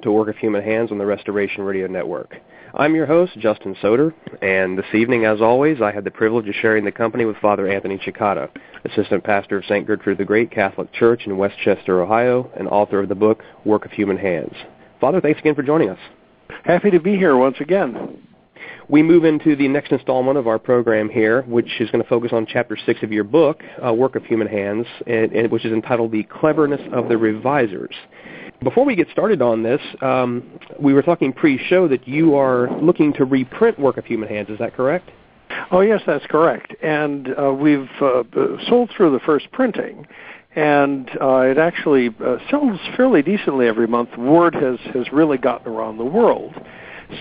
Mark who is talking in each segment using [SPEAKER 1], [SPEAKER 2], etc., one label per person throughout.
[SPEAKER 1] to Work of Human Hands on the Restoration Radio Network. I'm your host, Justin Soder, and this evening, as always, I had the privilege of sharing the company with Father Anthony Cekada, Assistant Pastor of St. Gertrude the Great Catholic Church in West Chester, Ohio, and author of the book Work of Human Hands. Father, thanks again for joining us.
[SPEAKER 2] Happy to be here once again.
[SPEAKER 1] We move into the next installment of our program here, which is going to focus on Chapter 6 of your book, uh, Work of Human Hands, and, and, which is entitled The Cleverness of the Revisers. Before we get started on this, um, we were talking pre-show that you are looking to reprint Work of Human Hands. Is that correct?
[SPEAKER 2] Oh, yes, that's correct. And uh, we've uh, sold through the first printing, and uh, it actually uh, sells fairly decently every month. Word has, has really gotten around the world.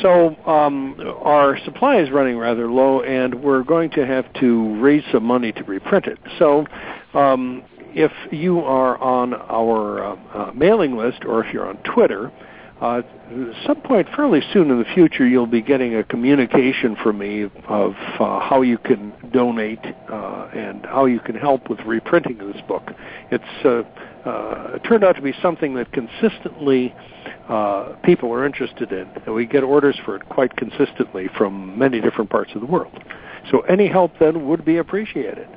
[SPEAKER 2] So um, our supply is running rather low, and we're going to have to raise some money to reprint it. So um, if you are on our uh, uh, mailing list or if you're on Twitter, uh, at some point fairly soon in the future, you'll be getting a communication from me of uh, how you can donate uh, and how you can help with reprinting this book. It's uh, uh, turned out to be something that consistently uh, people are interested in, and we get orders for it quite consistently from many different parts of the world. So any help then would be appreciated.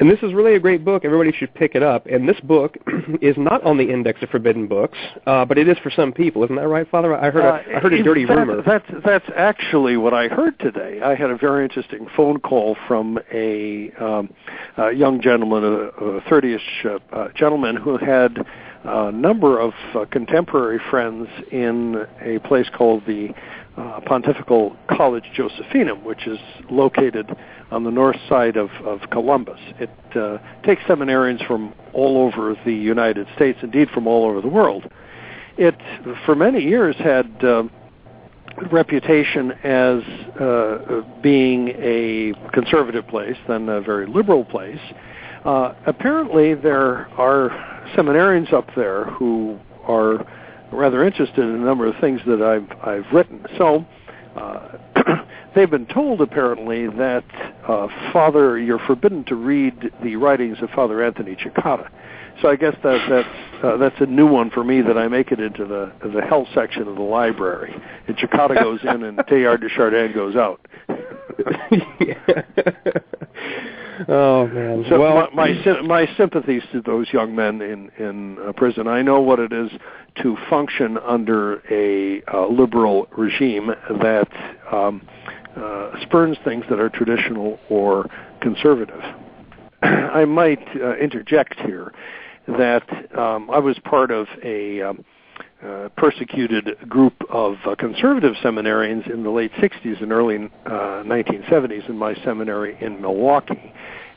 [SPEAKER 1] And this is really a great book. Everybody should pick it up. And this book is not on the index of forbidden books, uh, but it is for some people. Isn't that right, Father? I heard a, uh, I heard a dirty
[SPEAKER 2] fact,
[SPEAKER 1] rumor.
[SPEAKER 2] That's that's actually what I heard today. I had a very interesting phone call from a, um, a young gentleman, a, a 30ish uh, uh, gentleman who had a number of uh, contemporary friends in a place called the uh, Pontifical College Josephinum, which is located on the north side of, of Columbus. It uh, takes seminarians from all over the United States, indeed from all over the world. It, for many years, had uh, reputation as uh, being a conservative place, then a very liberal place. Uh, apparently, there are seminarians up there who are rather interested in a number of things that I've I've written. So uh, they've been told apparently that uh, Father, you're forbidden to read the writings of Father Anthony Cekada. So I guess that that's uh, that's a new one for me that I make it into the the health section of the library, and Cekada goes in and Teilhard de Chardin goes out.
[SPEAKER 1] oh man!
[SPEAKER 2] So
[SPEAKER 1] well,
[SPEAKER 2] my my, my sympathies to those young men in in uh, prison. I know what it is to function under a uh, liberal regime that um, uh, spurns things that are traditional or conservative. I might uh, interject here that um, I was part of a um, uh, persecuted group of uh, conservative seminarians in the late 60s and early uh, 1970s in my seminary in Milwaukee.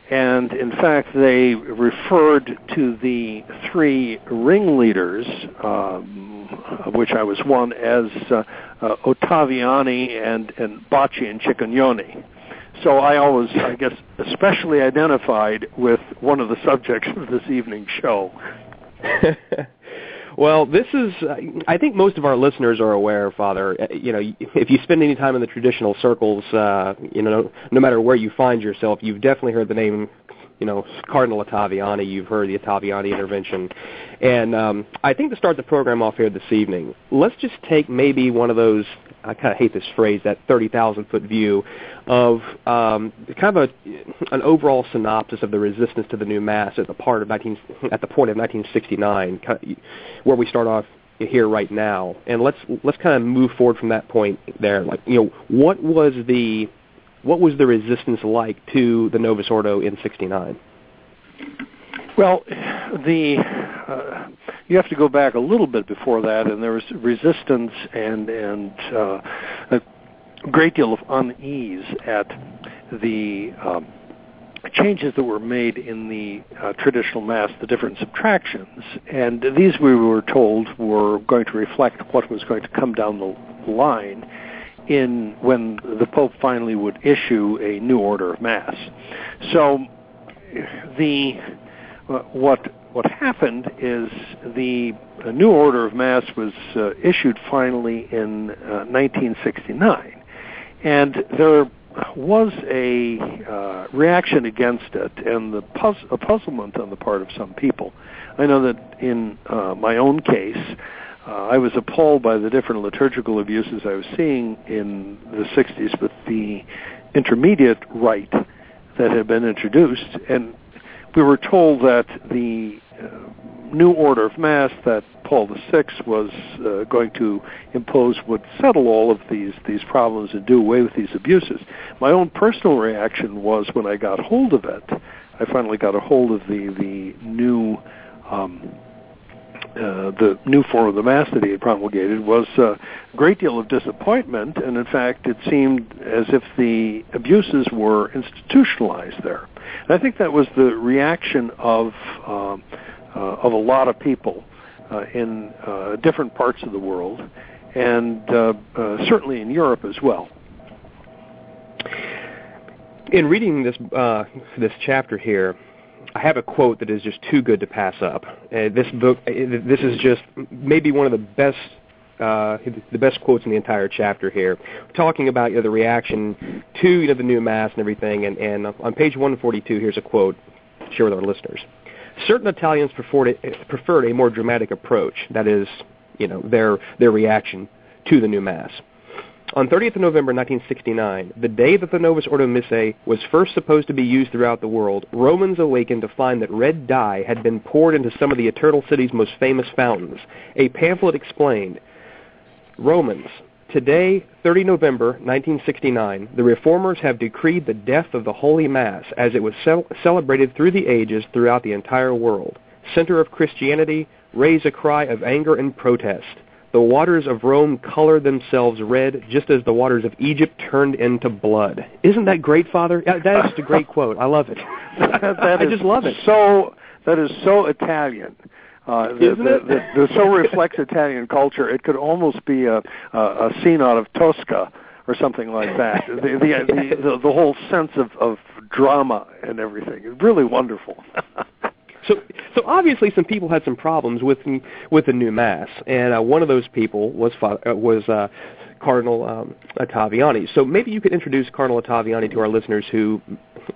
[SPEAKER 2] And in fact, they referred to the three ringleaders, um, of which I was one, as uh, uh, Ottaviani and, and Bacci and Cicognani. So I always, I guess, especially identified with one of the subjects of this evening's show.
[SPEAKER 1] Well, this is, I think most of our listeners are aware, Father, uh, you know, if you spend any time in the traditional circles, uh, you know, no matter where you find yourself, you've definitely heard the name you know, Cardinal Ottaviani. You've heard the Ottaviani intervention, and um, I think to start the program off here this evening, let's just take maybe one of those. I kind of hate this phrase, that 30,000 foot view of um, kind of a, an overall synopsis of the resistance to the new mass at the part of 19, at the point of 1969, where we start off here right now, and let's let's kind of move forward from that point there. Like, you know, what was the what was the resistance like to the Novus Ordo in '69?
[SPEAKER 2] Well, the uh, you have to go back a little bit before that, and there was resistance and and uh, a great deal of unease at the um, changes that were made in the uh, traditional mass, the different subtractions, and these we were told were going to reflect what was going to come down the line in when the Pope finally would issue a new order of mass. So the what what happened is the a new order of mass was uh, issued finally in uh, 1969, uh, and there was a uh, reaction against it and the puz- a puzzlement on the part of some people. I know that in uh, my own case, uh, I was appalled by the different liturgical abuses I was seeing in the 60s with the intermediate rite that had been introduced, and we were told that the uh, new order of Mass that Paul VI was uh, going to impose would settle all of these these problems and do away with these abuses. My own personal reaction was when I got hold of it. I finally got a hold of the the new um, uh, the new form of the mass that he had promulgated was a great deal of disappointment, and in fact, it seemed as if the abuses were institutionalized there. And I think that was the reaction of um, uh, of a lot of people uh, in uh, different parts of the world, and certainly in Europe as well.
[SPEAKER 1] In reading this this chapter here, I have a quote that is just too good to pass up. Uh, this book, uh, this is just maybe one of the best, uh, the best quotes in the entire chapter here, talking about you know, the reaction to you know the new mass and everything. And, and on page 142, here's a quote. Share with our listeners. Certain Italians preferred a, preferred a more dramatic approach, that is, you know, their, their reaction to the new Mass. On 30th of November 1969, the day that the Novus Ordo Missae was first supposed to be used throughout the world, Romans awakened to find that red dye had been poured into some of the Eternal City's most famous fountains. A pamphlet explained, Romans, Today, 30 November 1969, the Reformers have decreed the death of the Holy Mass as it was celebrated through the ages throughout the entire world. Center of Christianity, raise a cry of anger and protest. The waters of Rome color themselves red just as the waters of Egypt turned into blood. Isn't that great, Father? That is just a great quote. I love it. I just love it.
[SPEAKER 2] So that is so Italian.
[SPEAKER 1] Uh, the,
[SPEAKER 2] the, the so reflects Italian culture. It could almost be a, a, a scene out of Tosca or something like that. the, the, the, the, the whole sense of, of drama and everything is really wonderful.
[SPEAKER 1] so, so obviously, some people had some problems with with the new mass, and uh, one of those people was uh, was uh, Cardinal um, Ottaviani. So maybe you could introduce Cardinal Ottaviani to our listeners who,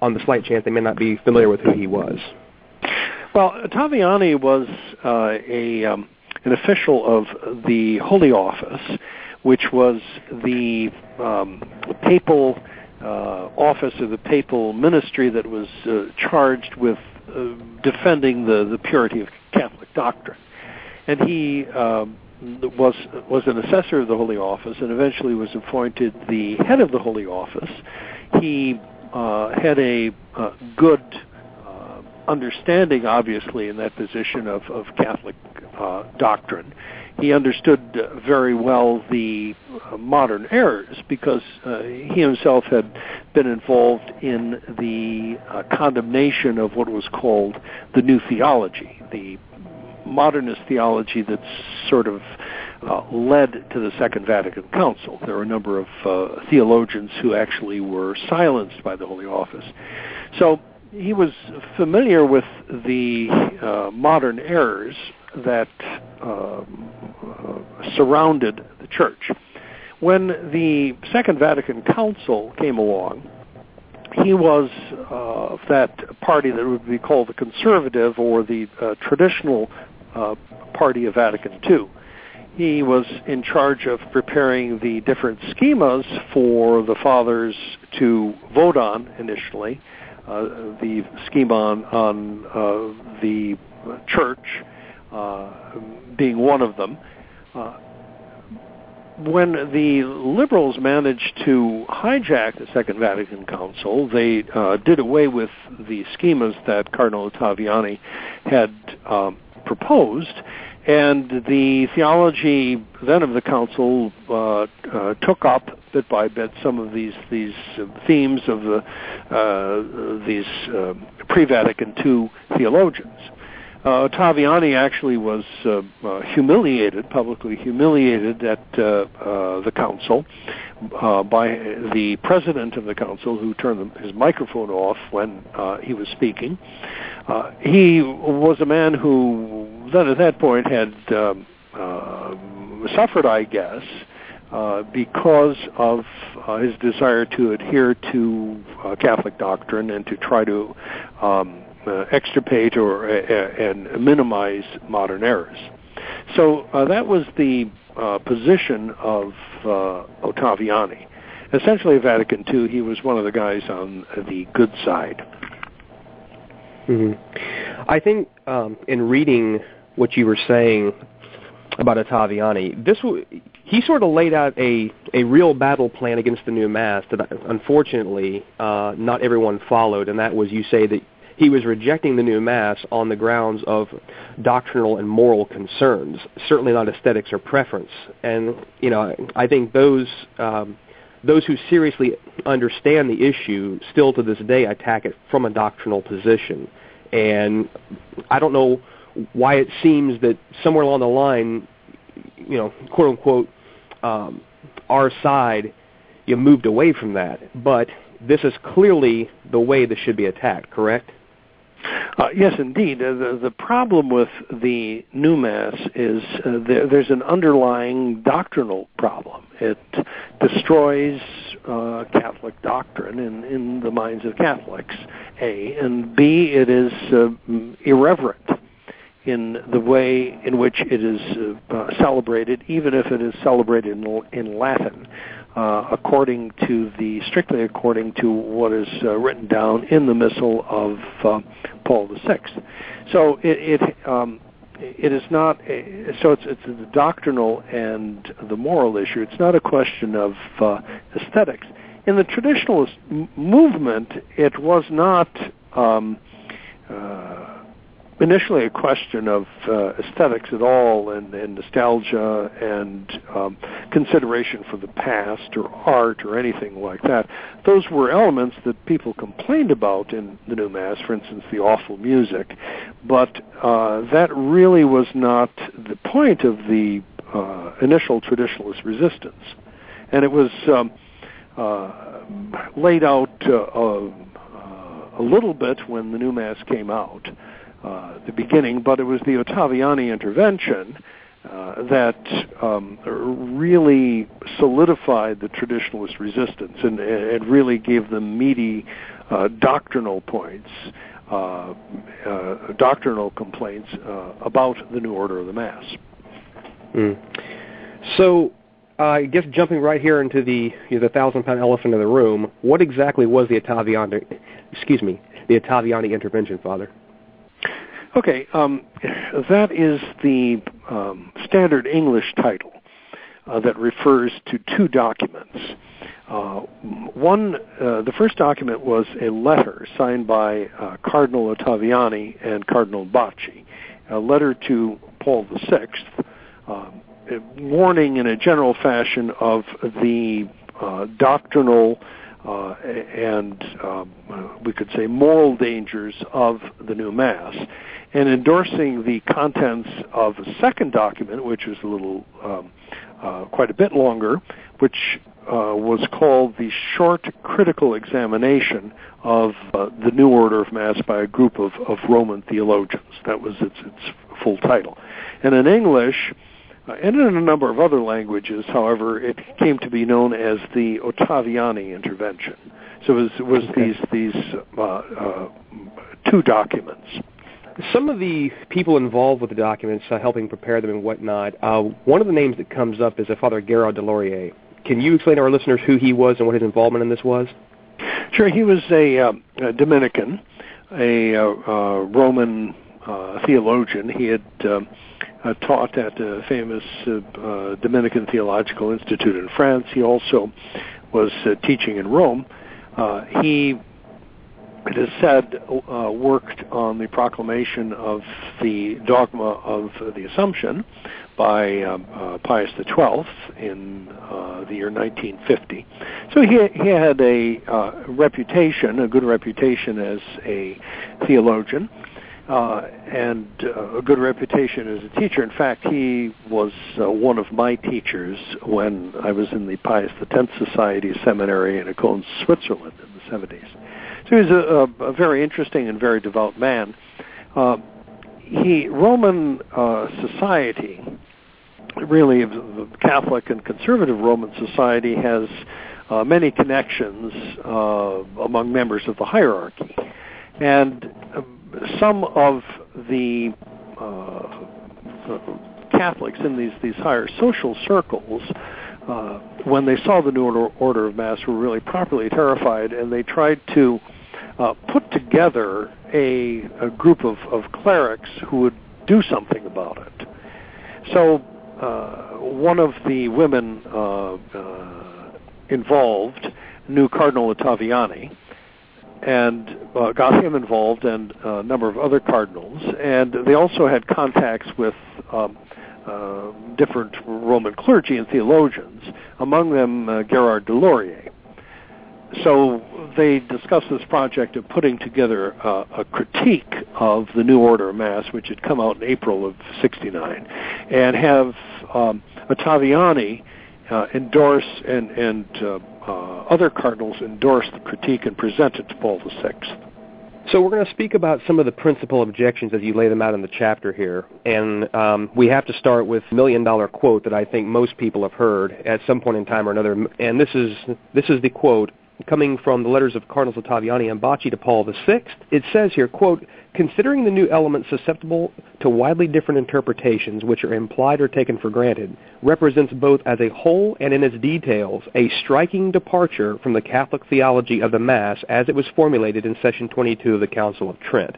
[SPEAKER 1] on the slight chance they may not be familiar with who he was.
[SPEAKER 2] Well, Ottaviani was uh, a um, an official of the Holy Office, which was the um, papal uh, office of the papal ministry that was uh, charged with uh, defending the, the purity of Catholic doctrine. And he um, was was an assessor of the Holy Office, and eventually was appointed the head of the Holy Office. He uh, had a uh, good understanding, obviously, in that position of, of Catholic uh, doctrine. He understood uh, very well the uh, modern errors because uh, he himself had been involved in the uh, condemnation of what was called the New Theology, the modernist theology that's sort of uh, led to the Second Vatican Council. There were a number of theologians who actually were silenced by the Holy Office. So he was familiar with the uh, modern errors that uh, surrounded the church. When the Second Vatican Council came along, he was uh, that party that would be called the conservative or the uh, traditional uh, party of Vatican II. He was in charge of preparing the different schemas for the fathers to vote on initially. Uh, the schema on, on uh, the church uh, being one of them when the liberals managed to hijack the Second Vatican Council, they uh, did away with the schemas that Cardinal Ottaviani had um, proposed, and the theology then of the council uh, uh, took up bit by bit some of these these uh, themes of the uh, these uh, pre-Vatican II theologians. Uh, Ottaviani actually was uh, uh, humiliated, publicly humiliated at uh, uh, the council uh, by the president of the council, who turned his microphone off when he was speaking. he was a man who, then at that point, had um, suffered, I guess, uh, because of uh, his desire to adhere to uh, Catholic doctrine and to try to um, uh, extirpate or uh, uh, and minimize modern errors. So uh, that was the uh, position of uh, Ottaviani. Essentially, Vatican II, he was one of the guys on the good side.
[SPEAKER 1] Mm-hmm. I think um, in reading what you were saying about Ottaviani, this w- he sort of laid out a a real battle plan against the new mass that unfortunately uh, not everyone followed, and that was you say that he was rejecting the new mass on the grounds of doctrinal and moral concerns, certainly not aesthetics or preference. And you know, I think those um, those who seriously understand the issue still to this day attack it from a doctrinal position. And I don't know why it seems that somewhere along the line, you know, quote unquote, um, our side, you moved away from that. But this is clearly the way this should be attacked, correct?
[SPEAKER 2] Uh, yes, indeed. Uh, the, the problem with the new mass is uh, there, there's an underlying doctrinal problem. It destroys uh, Catholic doctrine in, in the minds of Catholics, A, and B, it is uh, irreverent in the way in which it is uh, celebrated, even if it is celebrated in, in Latin uh, according to the strictly according to what is uh, written down in the Missal of uh, Paul VI. So it it, um, it is not a, so it's it's the doctrinal and the moral issue. It's not a question of uh, aesthetics. In the traditionalist m- movement, it was not. Um, uh, initially a question of uh, aesthetics at all and, and nostalgia and um, consideration for the past or art or anything like that. Those were elements that people complained about in the new mass, for instance, the awful music, but uh, that really was not the point of the uh, initial traditionalist resistance. And it was um, uh, laid out uh, uh, a little bit when the new mass came out the beginning, but it was the Ottaviani intervention uh, that um, really solidified the traditionalist resistance and, and really gave them meaty uh, doctrinal points, uh, uh, doctrinal complaints uh, about the new order of the Mass.
[SPEAKER 1] Mm. So, I guess jumping right here into the you know, the thousand pound elephant in the room, what exactly was the Ottaviani, excuse me, the Ottaviani intervention, Father?
[SPEAKER 2] Okay, um, that is the um, standard English title uh, that refers to two documents. Uh, one, uh, the first document was a letter signed by uh, Cardinal Ottaviani and Cardinal Bacci, a letter to Paul VI, um, warning in a general fashion of the uh, doctrinal uh, and um, we could say moral dangers of the new Mass and endorsing the contents of a second document, which was a little, um, uh, quite a bit longer, which uh, was called the Short Critical Examination of uh, the New Order of Mass by a group of, of Roman theologians. That was its, its full title. And in English, uh, and in a number of other languages, however, it came to be known as the Ottaviani intervention. So it was, it was okay. these these uh, uh, two documents.
[SPEAKER 1] Some of the people involved with the documents, uh, helping prepare them and whatnot, uh, one of the names that comes up is a Father Guérard des Lauriers. Can you explain to our listeners who he was and what his involvement in this was?
[SPEAKER 2] Sure. He was a, uh, a Dominican, a uh, uh, Roman uh, theologian. He had uh, taught at the famous Dominican Theological Institute in France. He also was teaching in Rome. He, it is said, uh, worked on the proclamation of the dogma of the Assumption by um, uh, Pius XII in uh, the year 1950. So he, he had a uh, reputation, a good reputation as a theologian uh, and uh, a good reputation as a teacher. In fact, he was one of my teachers when I was in the Pius X Society Seminary in Écône, Switzerland in the 70s. So he was a, a, a very interesting and very devout man. Uh, he Roman uh, society, really the Catholic and conservative Roman society, has uh, many connections uh, among members of the hierarchy, and um, some of the uh, Catholics in these these higher social circles, uh, when they saw the new order, order of Mass, were really properly terrified, and they tried to uh, put together a, a group of, of clerics who would do something about it. So uh, one of the women uh, uh, involved knew Cardinal Ottaviani, and uh, got him involved and a number of other cardinals. And they also had contacts with um, uh, different Roman clergy and theologians, among them uh, Guérard des Lauriers. So they discussed this project of putting together uh, a critique of the New Order of Mass, which had come out in April of '69, and have um, Ottaviani uh, endorse and, and uh, uh, other cardinals endorse the critique and present it to Paul VI.
[SPEAKER 1] So we're going to speak about some of the principal objections as you lay them out in the chapter here, and um, we have to start with million dollar quote that I think most people have heard at some point in time or another, and this is this is the quote coming from the letters of Cardinals Ottaviani and Bacci to Paul VI. It says here, quote, considering the new elements susceptible to widely different interpretations, which are implied or taken for granted, represents both as a whole and in its details a striking departure from the Catholic theology of the Mass as it was formulated in Session 22 of the Council of Trent.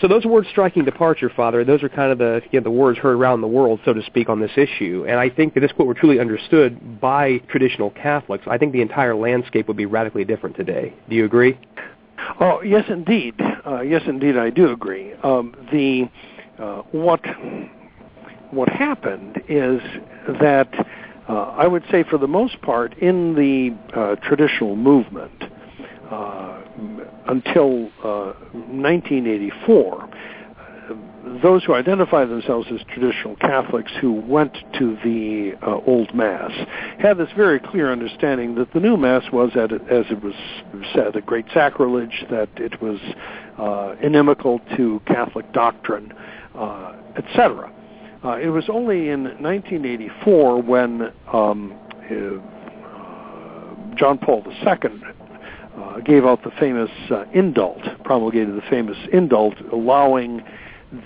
[SPEAKER 1] So those words striking departure, Father, those are kind of the you know, the words heard around the world, so to speak, on this issue. And I think that this quote were truly understood by traditional Catholics, I think the entire landscape would be radically different today. Do you agree?
[SPEAKER 2] Oh yes, indeed. Uh, yes, indeed, I do agree. Um, the uh, what what happened is that uh, I would say, for the most part, in the uh, traditional movement, uh, until 1984, uh, those who identify themselves as traditional Catholics who went to the uh, old Mass had this very clear understanding that the new Mass was, at, as it was said, a great sacrilege, that it was uh, inimical to Catholic doctrine, uh, etc. Uh, it was only in 1984 when um, uh, John Paul II uh, gave out the famous uh, indult, promulgated the famous indult, allowing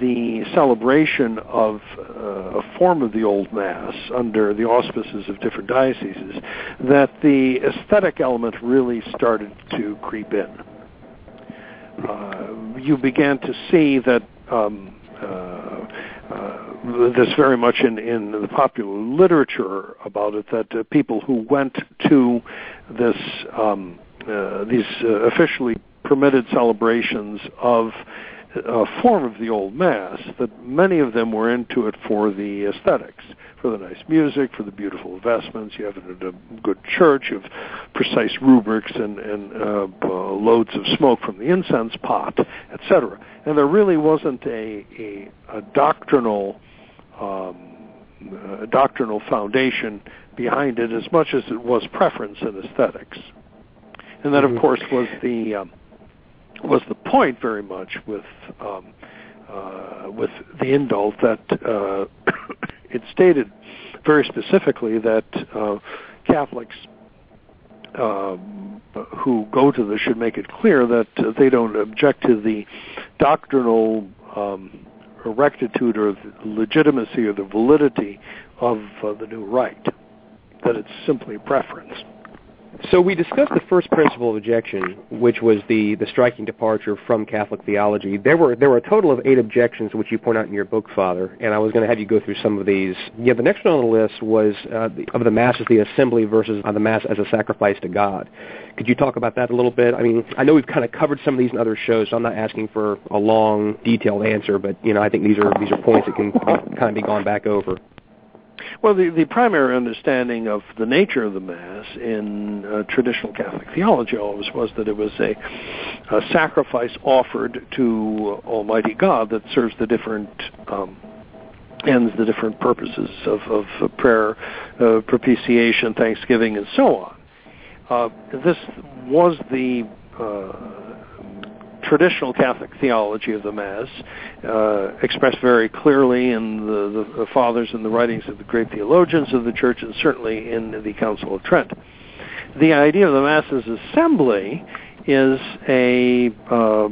[SPEAKER 2] the celebration of uh, a form of the Old Mass under the auspices of different dioceses, that the aesthetic element really started to creep in. Uh, you began to see that um, uh, uh, this very much in, in the popular literature about it, that people who went to this um, these uh, officially permitted celebrations of a form of the old mass that many of them were into it for the aesthetics for the nice music for the beautiful vestments. You have in a good church. Have precise rubrics and, and uh, uh, loads of smoke from the incense pot etc and there really wasn't a, a, a doctrinal um, a doctrinal foundation behind it as much as it was preference and aesthetics and that, of mm-hmm. course, was the um, was the point very much with um, uh, with the indult that uh, it stated very specifically that uh, Catholics uh, who go to this should make it clear that uh, they don't object to the doctrinal um, rectitude or the legitimacy or the validity of uh, the new rite, that it's simply preference.
[SPEAKER 1] So we discussed the first principle of objection, which was the, the striking departure from Catholic theology. There were there were a total of eight objections, which you point out in your book, Father, and I was going to have you go through some of these. Yeah, the next one on the list was uh, the, of the Mass as the assembly versus uh, the Mass as a sacrifice to God. Could you talk about that a little bit? I mean, I know we've kind of covered some of these in other shows, so I'm not asking for a long, detailed answer, but you know, I think these are these are points that can kind of be gone back over.
[SPEAKER 2] Well, the, the primary understanding of the nature of the Mass in uh, traditional Catholic theology always was that it was a, a, sacrifice offered to Almighty God that serves the different um, ends, the different purposes of, of prayer, uh, propitiation, thanksgiving, and so on. Uh, this was the uh, traditional Catholic theology of the Mass, uh, expressed very clearly in the, the, the, fathers and the writings of the great theologians of the Church, and certainly in the Council of Trent. The idea of the Mass as assembly is a, uh,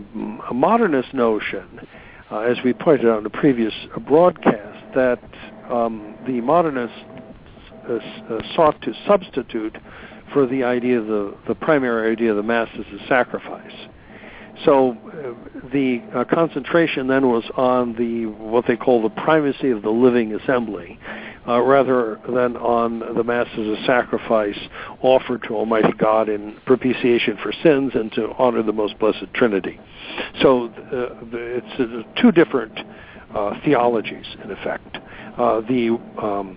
[SPEAKER 2] a modernist notion, uh, as we pointed out in a previous broadcast, that um, the modernists uh, uh, sought to substitute for the idea of the, the primary idea of the Mass as a sacrifice. So uh, the uh, concentration then was on the what they call the primacy of the living assembly, uh, rather than on the mass as a sacrifice offered to Almighty God in propitiation for sins and to honor the Most Blessed Trinity. So uh, it's uh, two different uh, theologies in effect. the um,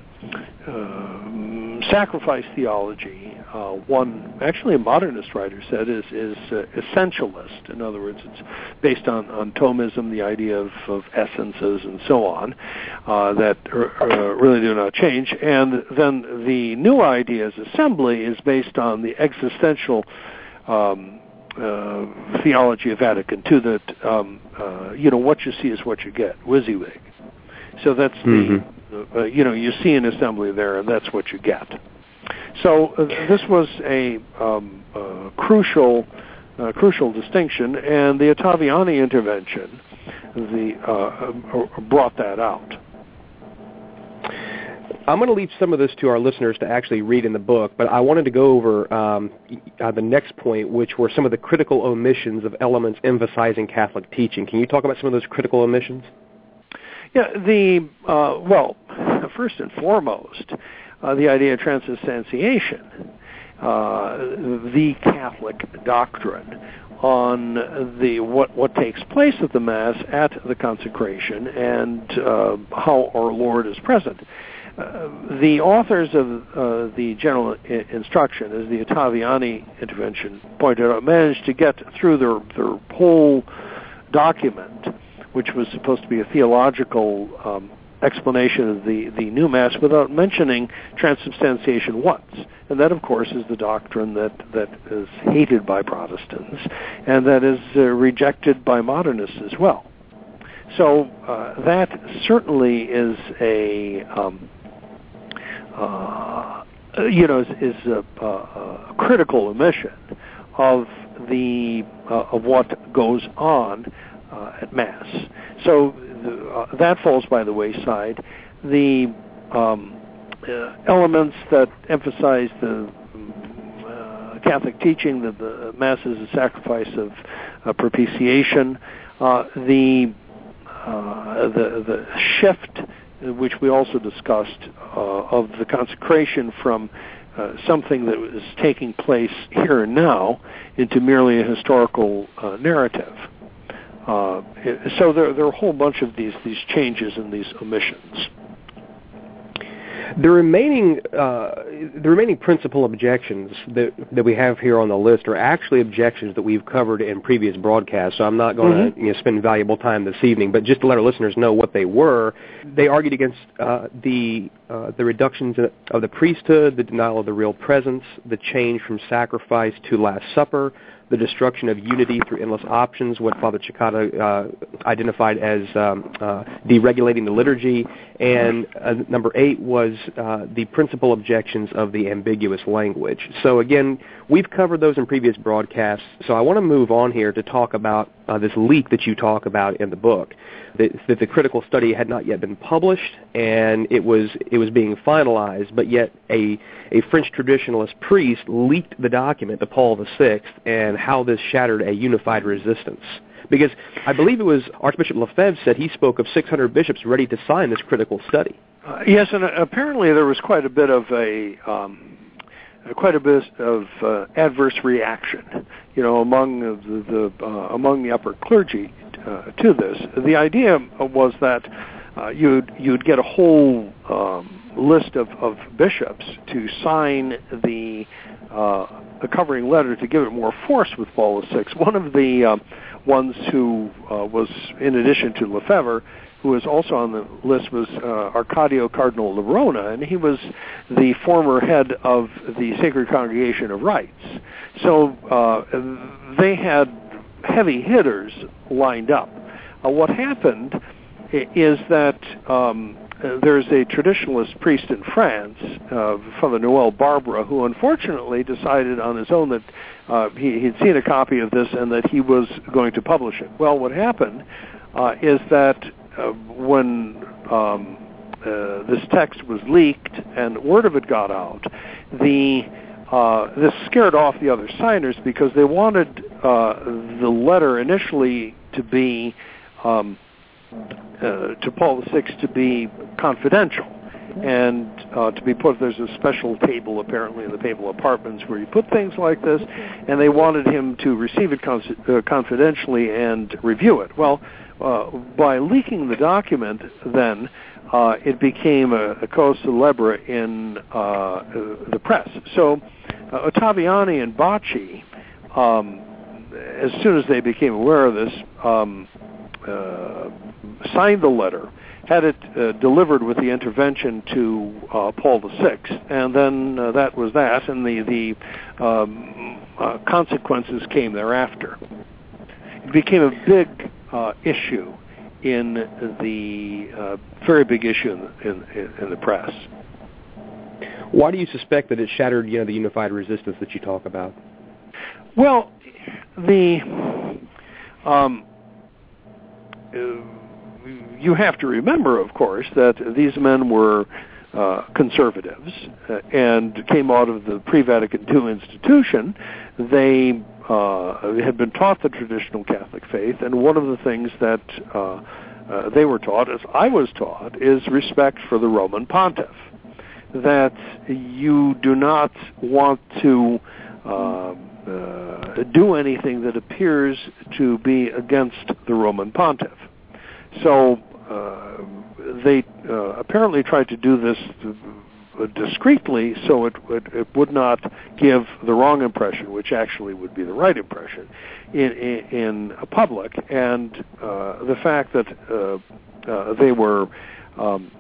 [SPEAKER 2] sacrifice theology uh, one actually a modernist writer said is is uh, essentialist. In other words, it's based on on Thomism, the idea of, of essences and so on uh, that really do not change. And then the new idea as assembly is based on the existential. Um, uh, theology of Vatican II that um, uh, you know what you see is what you get, WYSIWYG. So that's mm-hmm. the uh, you know you see an assembly there, and that's what you get. So uh, this was a um, uh, crucial uh, crucial distinction, and the Ottaviani intervention the, uh, uh, brought that out.
[SPEAKER 1] I'm going to leave some of this to our listeners to actually read in the book, but I wanted to go over um, uh, the next point, which were some of the critical omissions of elements emphasizing Catholic teaching. Can you talk about some of those critical omissions?
[SPEAKER 2] Yeah, the well, first and foremost, uh, the idea of transubstantiation, uh, the Catholic doctrine on the what what takes place at the mass at the consecration and uh, how our Lord is present. Uh, the authors of uh, the general I- instruction, as the Ottaviani intervention pointed out, managed to get through their their whole document, which was supposed to be a theological um, explanation of the, the new Mass without mentioning transubstantiation once. And that, of course, is the doctrine that, that is hated by Protestants and that is uh, rejected by modernists as well. So uh, that certainly is a, um, uh, you know, is, is a, a, critical omission of the uh, of what goes on uh, at Mass. So uh, that falls by the wayside. The um, uh, elements that emphasize the uh, Catholic teaching that the Mass is a sacrifice of uh, propitiation, uh, the, uh, the the shift, which we also discussed, of the consecration from uh, something that was taking place here and now into merely a historical uh, narrative. Uh, so there, there are a whole bunch of these these changes and these omissions.
[SPEAKER 1] The remaining uh, the remaining principal objections that that we have here on the list are actually objections that we've covered in previous broadcasts. So I'm not going mm-hmm. to you know, spend valuable time this evening, but just to let our listeners know what they were, they argued against uh, the uh, the reductions of the priesthood, the denial of the real presence, the change from sacrifice to Last Supper, the destruction of unity through endless options, what Father Cekada uh, identified as um, uh, deregulating the liturgy, and uh, number eight was uh, the principal objections of the ambiguous language. So again, we've covered those in previous broadcasts. So I want to move on here to talk about uh, this leak that you talk about in the book. That, that the critical study had not yet been published, and it was it was being finalized, but yet a a French traditionalist priest leaked the document to Paul VI, and how this shattered a unified resistance. Because I believe it was Archbishop Lefebvre said he spoke of 600 bishops ready to sign this critical study.
[SPEAKER 2] Uh, yes, and uh, apparently there was quite a bit of a um, uh, quite a bit of uh, adverse reaction, you know, among the, the uh, among the upper clergy uh, to this. The idea was that you'd you'd get a whole um, list of, of bishops to sign the uh, the covering letter to give it more force with Paul VI. One of the uh, ones who uh, was, in addition to Lefebvre, who was also on the list was uh, Arcadio Cardinal Larraona, and he was the former head of the Sacred Congregation of Rites. So uh, they had heavy hitters lined up. Uh, what happened is that um, there's a traditionalist priest in France, uh, Father Noel Barbara, who unfortunately decided on his own that uh, he had seen a copy of this and that he was going to publish it. Well, what happened uh, is that uh, when um, uh, this text was leaked and word of it got out, the uh, this scared off the other signers because they wanted uh, the letter initially to be um, uh, to Paul VI to be confidential and uh, to be put. There's a special table apparently in the papal apartments where you put things like this, and they wanted him to receive it con- uh, confidentially and review it. Well, uh, by leaking the document, then uh, it became a, a cause celebre in uh, the press. So uh, Ottaviani and Bacci um, as soon as they became aware of this, um, uh, signed the letter had it uh, delivered with the intervention to uh, Paul VI, and then uh, that was that, and the the um, uh, consequences came thereafter. It became a big uh, issue in the uh, very big issue in the, in, in the press.
[SPEAKER 1] Why do you suspect that it shattered, you know, the unified resistance that you talk about?
[SPEAKER 2] Well, the um, you have to remember, of course, that these men were uh, conservatives uh, and came out of the pre-Vatican II institution. They uh, had been taught the traditional Catholic faith, and one of the things that uh, uh, they were taught, as I was taught, is respect for the Roman Pontiff. That you do not want to uh, uh, do anything that appears to be against the Roman Pontiff. So uh, they uh, apparently tried to do this discreetly so it, it, it would not give the wrong impression, which actually would be the right impression, in, in, in public. And uh, the fact that uh, uh, they were um,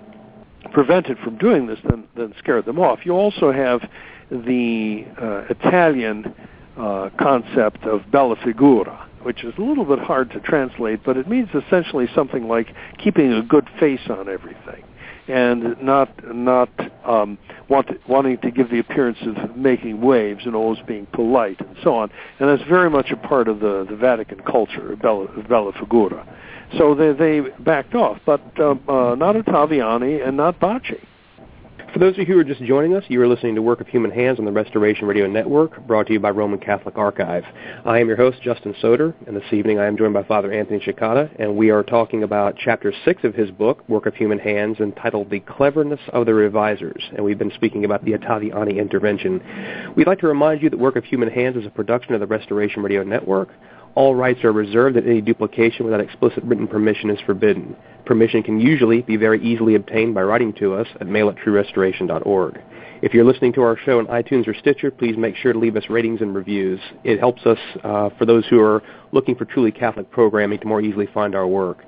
[SPEAKER 2] prevented from doing this then, then scared them off. You also have the uh, Italian uh, concept of bella figura, which is a little bit hard to translate, but it means essentially something like keeping a good face on everything and not not um, want wanting to give the appearance of making waves and always being polite and so on. And that's very much a part of the, the Vatican culture, bella, bella figura. So they they backed off, but uh, uh, not Ottaviani and not Bacci.
[SPEAKER 1] For those of you who are just joining us, you are listening to Work of Human Hands on the Restoration Radio Network, brought to you by Roman Catholic Archive. I am your host, Justin Soder, and this evening I am joined by Father Anthony Cekada, and we are talking about Chapter 6 of his book, Work of Human Hands, entitled The Cleverness of the Revisers, and we've been speaking about the Ottaviani intervention. We'd like to remind you that Work of Human Hands is a production of the Restoration Radio Network. All rights are reserved and any duplication without explicit written permission is forbidden. Permission can usually be very easily obtained by writing to us at mail at truerestoration.org. If you're listening to our show on iTunes or Stitcher, please make sure to leave us ratings and reviews. It helps us, uh, for those who are looking for truly Catholic programming, to more easily find our work.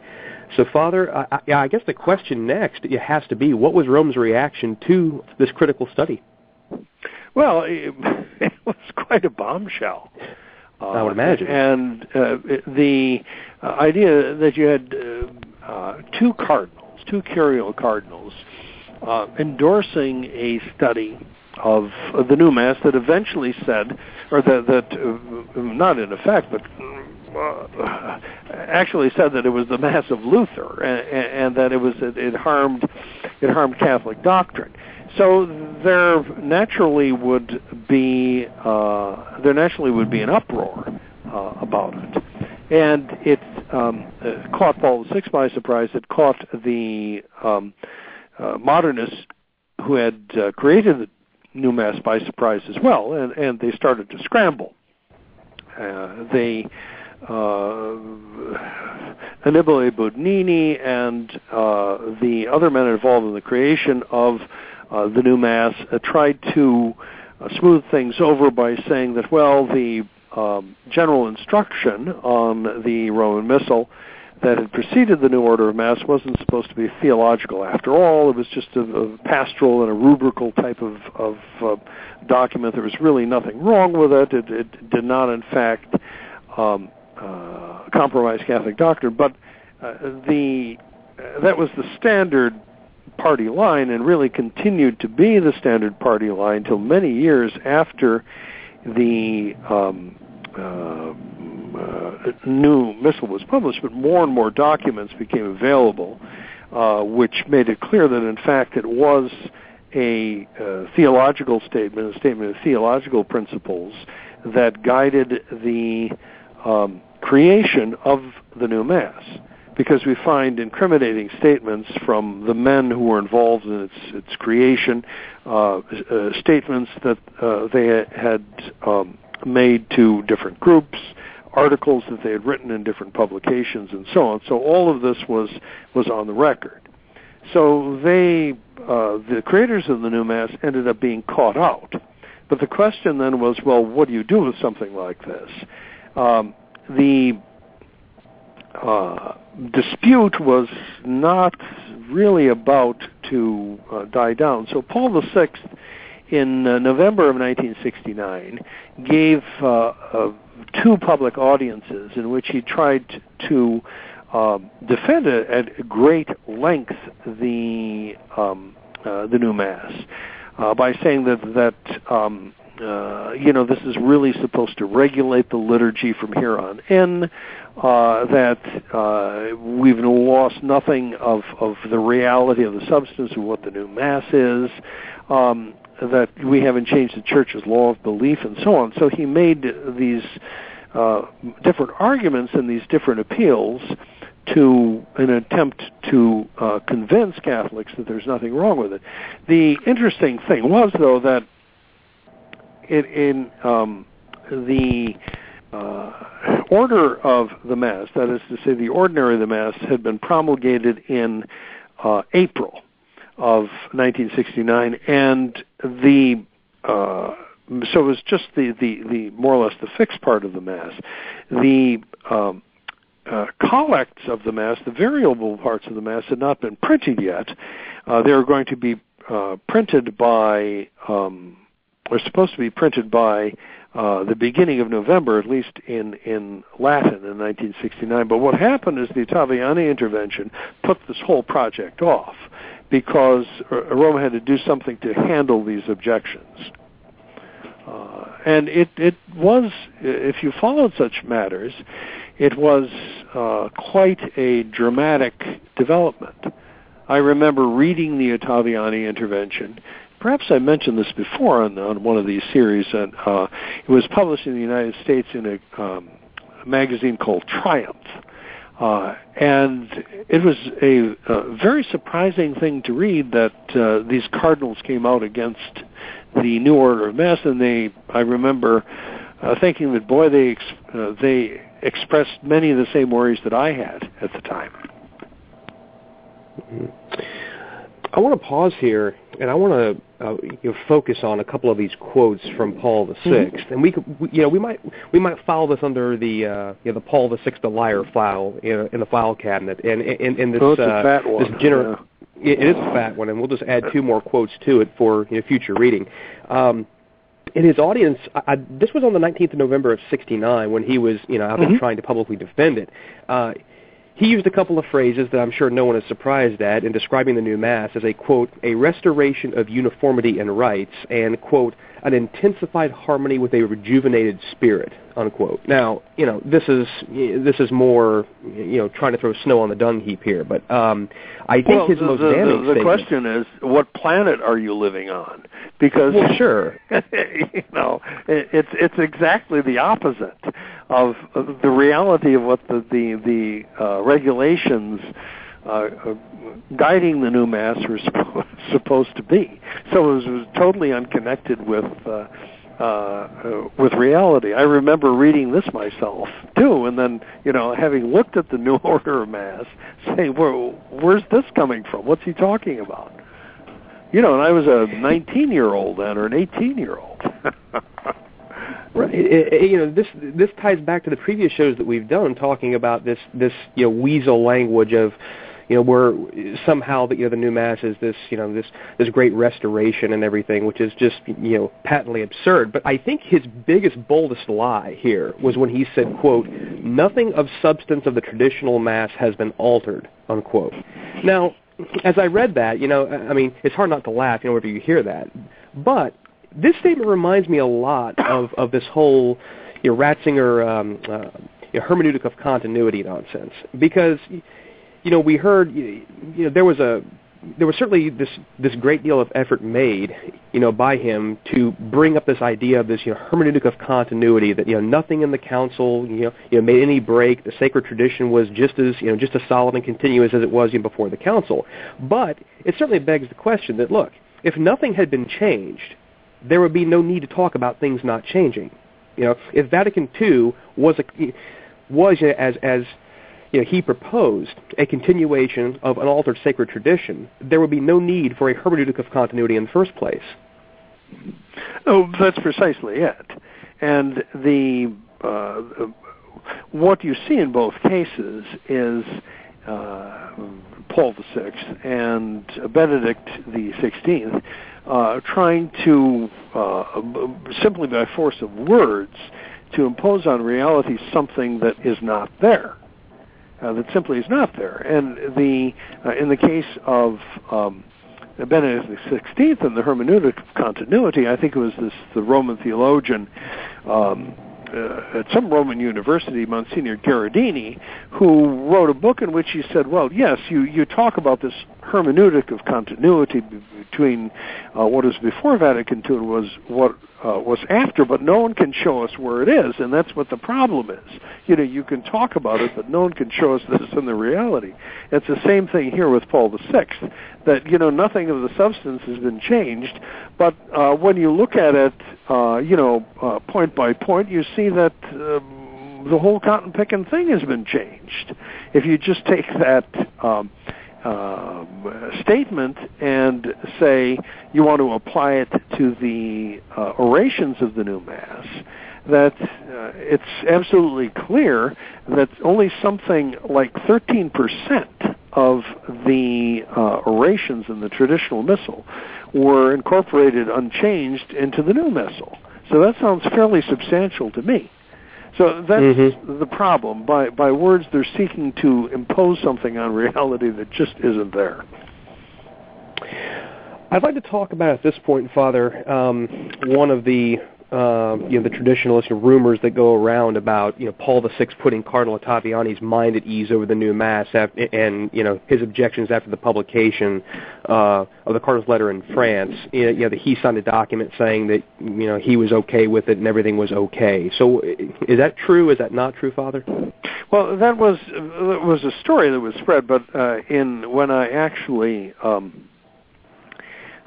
[SPEAKER 1] So, Father, I, I, guess the question next has to be, what was Rome's reaction to this critical study?
[SPEAKER 2] Well, it was quite a bombshell.
[SPEAKER 1] Uh, I would imagine.
[SPEAKER 2] And uh, the uh, idea that you had uh, uh, two cardinals, two curial cardinals, uh, endorsing a study of uh, the new mass that eventually said, or that, that uh, not in effect, but uh, actually said that it was the mass of Luther and, and that it was it, it harmed it harmed Catholic doctrine. So there naturally would be uh, there naturally would be an uproar uh, about it, and it um, uh, caught Paul VI by surprise. It caught the um, uh, modernists who had uh, created the new mass by surprise as well, and, and they started to scramble. Uh, they uh, Annibale Bugnini and uh, the other men involved in the creation of uh, the new mass uh, tried to uh, smooth things over by saying that, well, the um, general instruction on the Roman Missal that had preceded the New Order of Mass wasn't supposed to be theological after all. It was just a, a pastoral and a rubrical type of, of uh, document. There was really nothing wrong with it. It, it did not, in fact, um, uh, compromise Catholic doctrine. But uh, the uh, that was the standard party line and really continued to be the standard party line until many years after the um, uh, uh, new missal was published, but more and more documents became available, uh, which made it clear that in fact it was a uh, theological statement, a statement of theological principles that guided the um, creation of the new mass because we find incriminating statements from the men who were involved in its its creation, uh, uh, statements that uh, they had um, made to different groups, articles that they had written in different publications, and so on. So all of this was was on the record. So they, uh, the creators of the new mass, ended up being caught out. But the question then was, well, what do you do with something like this? Um, the uh, dispute was not really about to uh, die down. So Paul VI, in uh, November of 1969, gave uh, uh, two public audiences in which he tried to um, defend at great length the um, the new mass by saying that that um, uh, you know, this is really supposed to regulate the liturgy from here on in. Uh, that uh, we've lost nothing of, of the reality of the substance of what the new mass is. Um, that we haven't changed the church's law of belief and so on. So he made these uh, different arguments and these different appeals to an attempt to uh, convince Catholics that there's nothing wrong with it. The interesting thing was, though, that in, um, the uh, order of the Mass, that is to say, the ordinary of the Mass, had been promulgated in uh, April of 1969, and the uh, so it was just the, the, the more or less the fixed part of the Mass. The um, uh, collects of the Mass, the variable parts of the Mass, had not been printed yet. Uh, they were going to be uh, printed by um, were supposed to be printed by uh, the beginning of November, at least in, in Latin in 1969. But what happened is the Ottaviani intervention put this whole project off because Rome had to do something to handle these objections. Uh, and it, it was, if you followed such matters, it was uh, quite a dramatic development. I remember reading the Ottaviani intervention perhaps I mentioned this before on, on one of these series. And uh, it was published in the United States in a, um, magazine called Triumph. Uh, and it was a, a very surprising thing to read that uh, these cardinals came out against the New Order of Mass, and they, I remember uh, thinking that boy, they ex- uh, they expressed many of the same worries that I had at the time.
[SPEAKER 1] Mm-hmm. I want to pause here, and I want to uh, you know, focus on a couple of these quotes from Paul the 6th mm-hmm. and we could, we, you know, we might we might file this under the uh, you know the Paul the Sixth the liar file in, in the file cabinet, and in, in this
[SPEAKER 2] oh, uh, fat one.
[SPEAKER 1] this general. Yeah. It is a fat one, and we'll just add two more quotes to it for you know, future reading. Um, in his audience, I, this was on the 19th of November of '69 when he was, you know, out there mm-hmm. trying to publicly defend it. Uh, he used a couple of phrases that I'm sure no one is surprised at in describing the new Mass as a, quote, a restoration of uniformity and rights, and, quote, an intensified harmony with a rejuvenated spirit, unquote. Now, you know, this is this is more, you know, trying to throw snow on the dung heap here, but um, I think
[SPEAKER 2] well,
[SPEAKER 1] his
[SPEAKER 2] the,
[SPEAKER 1] most
[SPEAKER 2] the,
[SPEAKER 1] damning
[SPEAKER 2] the, the
[SPEAKER 1] statement.
[SPEAKER 2] question is, what planet are you living on? Because
[SPEAKER 1] Well, sure.
[SPEAKER 2] you know, it, it's it's exactly the opposite of of the reality of what the the the uh, regulations uh, uh, guiding the new mass suppo- supposed to be. So it was, was totally unconnected with. Uh, uh, uh, with reality, I remember reading this myself too, and then you know having looked at the New Order of Mass, saying, "Well, where's this coming from? What's he talking about?" You know, and I was a 19-year-old then, or an 18-year-old.
[SPEAKER 1] Right. It, it, you know, this this ties back to the previous shows that we've done, talking about this this you know weasel language of, you know, we're somehow that you know the new mass is this you know this this great restoration and everything, which is just you know patently absurd. But I think his biggest boldest lie here was when he said, "quote Nothing of substance of the traditional mass has been altered." Unquote. Now, as I read that, you know, I mean, it's hard not to laugh, you know, whenever you hear that. But this statement reminds me a lot of, of this whole you know, Ratzinger um, uh, you know, hermeneutic of continuity nonsense. Because, you know, we heard, you know, there was a there was certainly this this great deal of effort made, you know, by him to bring up this idea of this you know hermeneutic of continuity that you know nothing in the council you know you know made any break. The sacred tradition was just as you know just as solid and continuous as it was even before the council. But it certainly begs the question that look, if nothing had been changed, there would be no need to talk about things not changing. You know, if Vatican II was a was you know, as as you know, he proposed a continuation of an altered sacred tradition, there would be no need for a hermeneutic of continuity in the first place.
[SPEAKER 2] Oh, that's precisely it. And the uh, what you see in both cases is uh, Paul VI and Benedict the Sixteenth uh, trying to uh, simply by force of words to impose on reality something that is not there uh, that simply is not there. And the uh, in the case of um, Benedict XVI and the hermeneutic continuity, I think it was this the Roman theologian. Um, uh, at some Roman university, Monsignor Gherardini, who wrote a book in which he said, "Well, yes, you you talk about this hermeneutic of continuity between uh, what is before Vatican II and was what uh, was after, but no one can show us where it is, and that's what the problem is. You know, you can talk about it, but no one can show us this in the reality. It's the same thing here with Paul VI, that you know nothing of the substance has been changed, but uh, when you look at it, uh, you know, uh, point by point, you see that. Um, the whole cotton picking thing has been changed. If you just take that um, statement and say you want to apply it to the uh, orations of the new mass, that uh, it's absolutely clear that only something like 13% of the uh, orations in the traditional missal were incorporated unchanged into the new missal. So that sounds fairly substantial to me. So that's
[SPEAKER 1] Mhm.
[SPEAKER 2] the problem. By by words, they're seeking to impose something on reality that just isn't there.
[SPEAKER 1] I'd like to talk about at this point, Father, um, one of the uh, you know the traditionalist rumors that go around about you know Paul VI putting Cardinal Ottaviani's mind at ease over the new mass, and you know his objections after the publication uh, of the Cardinal's letter in France. You know, you know that he signed a document saying that you know he was okay with it and everything was okay. So is that true? Is that not true, Father?
[SPEAKER 2] Well, that was that was a story that was spread, but uh, in when I actually um,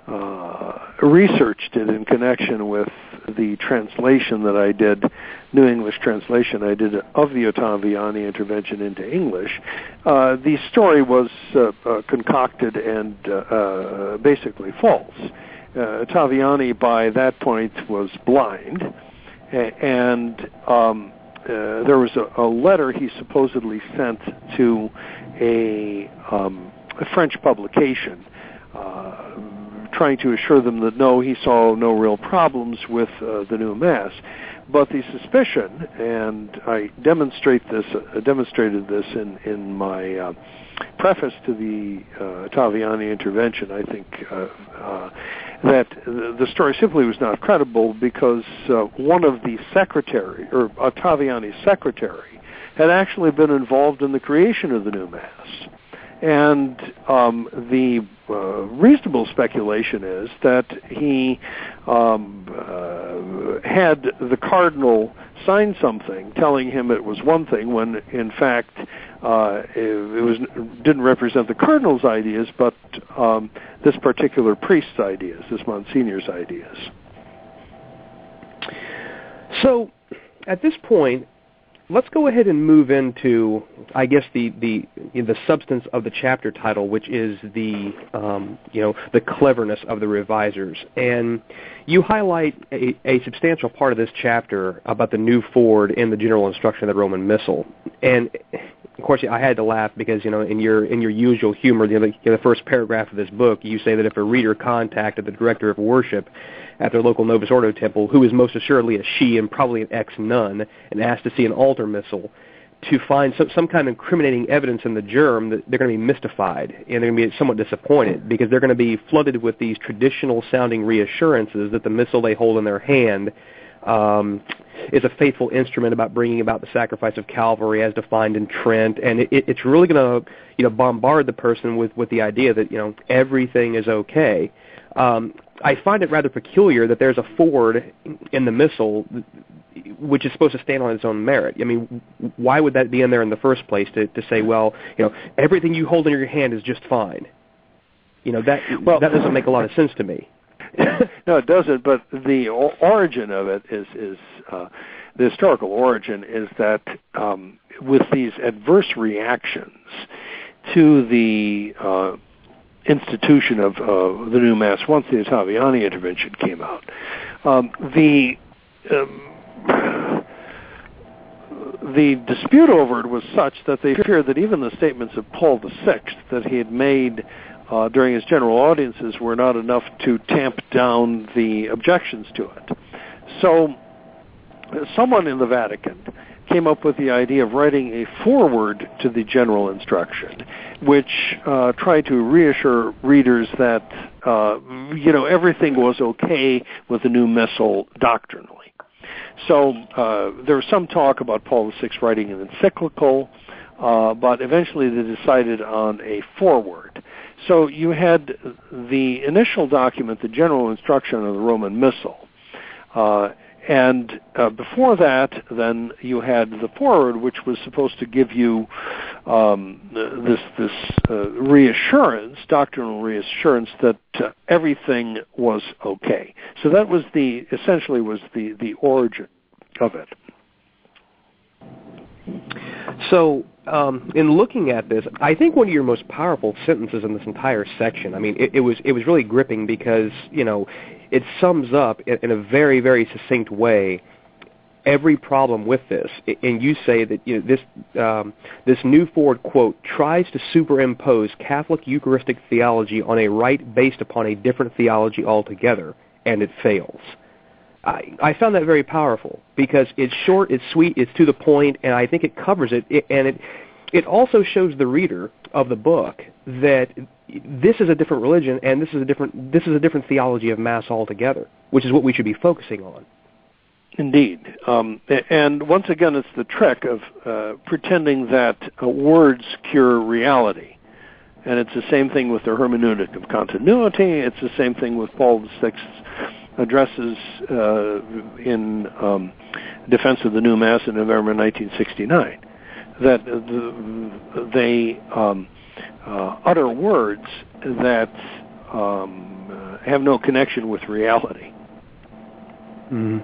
[SPEAKER 2] uh, researched it in connection with the translation that I did, New English translation I did of the Ottaviani intervention into English, uh, the story was uh, uh, concocted and uh, uh, basically false. Ottaviani by that point was blind, and um, there was a, a letter he supposedly sent to a, um, a French publication trying to assure them that no, he saw no real problems with uh, the new mass. But the suspicion, and I demonstrate this, uh, demonstrated this in in my uh, preface to the uh, Ottaviani intervention. I think uh, uh, that the story simply was not credible because uh, one of the secretary or Ottaviani's secretary had actually been involved in the creation of the new mass. And um, the uh, reasonable speculation is that he um, uh, had the cardinal sign something telling him it was one thing when in fact uh, it, it, was didn't represent the cardinal's ideas, but um, this particular priest's ideas, this monsignor's ideas.
[SPEAKER 1] So, at this point, let's go ahead and move into, I guess, the the the substance of the chapter title, which is the um, you know the cleverness of the revisers. And you highlight a, a substantial part of this chapter about the new foreword in the general instruction of the Roman Missal. And of course, I had to laugh because you know in your in your usual humor, the, the first paragraph of this book, you say that if a reader contacted the director of worship at their local Novus Ordo temple, who is most assuredly a she and probably an ex-nun, and asked to see an altar missal, to find some, some kind of incriminating evidence in the GIRM, that they're going to be mystified and they're going to be somewhat disappointed because they're going to be flooded with these traditional-sounding reassurances that the missal they hold in their hand um, is a faithful instrument about bringing about the sacrifice of Calvary as defined in Trent, and it, it's really going to you know bombard the person with with the idea that you know everything is okay. Um, I find it rather peculiar that there's a foreword in the missal which is supposed to stand on its own merit. I mean, why would that be in there in the first place to, to say, well, you know, everything you hold in your hand is just fine? You know, that well, that doesn't make a lot of sense to me.
[SPEAKER 2] no, it doesn't. But the origin of it is is uh, the historical origin is that um, with these adverse reactions to the uh, institution of uh, the new mass once the Ottaviani intervention came out. Um, the um, the dispute over it was such that they feared that even the statements of Paul VI that he had made uh, during his general audiences were not enough to tamp down the objections to it. So, someone in the Vatican came up with the idea of writing a foreword to the general instruction, which uh, tried to reassure readers that uh, you know everything was okay with the new missal doctrinally. So uh, there was some talk about Paul VI writing an encyclical, uh, but eventually they decided on a foreword. So you had the initial document, the general instruction of the Roman Missal, uh, and uh, before that, then you had the foreword, which was supposed to give you um, this this uh, reassurance, doctrinal reassurance that uh, everything was okay. So that was the essentially was the the origin of it.
[SPEAKER 1] So, um, in looking at this, I think one of your most powerful sentences in this entire section. I mean, it, it was it was really gripping because you know it sums up in, in a very, very succinct way every problem with this. And you say that you know, this um, this new foreword quote tries to superimpose Catholic Eucharistic theology on a rite based upon a different theology altogether, and it fails. I, I found that very powerful because it's short, it's sweet, it's to the point, and I think it covers it. it and it it also shows the reader of the book that this is a different religion and this is a different this is a different theology of mass altogether, which is what we should be focusing on.
[SPEAKER 2] Indeed, um, and once again, it's the trick of uh, pretending that uh, words cure reality, and it's the same thing with the hermeneutic of continuity. It's the same thing with Paul VI's addresses uh, in um, defense of the new mass in November 1969. That the, they um, uh, utter words that um, have no connection with reality.
[SPEAKER 1] Mm-hmm.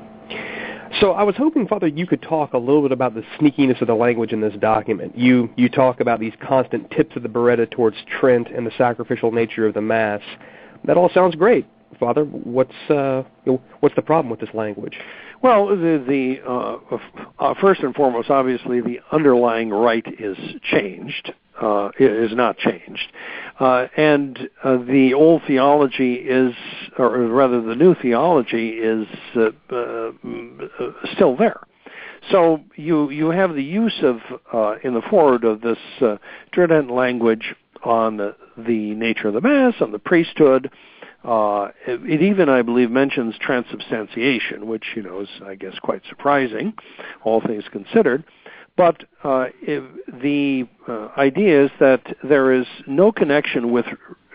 [SPEAKER 1] So I was hoping, Father, you could talk a little bit about the sneakiness of the language in this document. You you talk about these constant tips of the biretta towards Trent and the sacrificial nature of the Mass. That all sounds great, Father. What's uh, what's the problem with this language?
[SPEAKER 2] Well, the, the uh, uh, first and foremost, obviously, the underlying rite is changed uh, is not changed, uh, and uh, the old theology is, or rather, the new theology is still there. So you you have the use of in the foreword of this uh, Tridentine language on the, the nature of the mass, on the priesthood. Uh, it, it, even, I believe, mentions transubstantiation, which you know is, I guess, quite surprising, all things considered. But uh, the uh, idea is that there is no connection with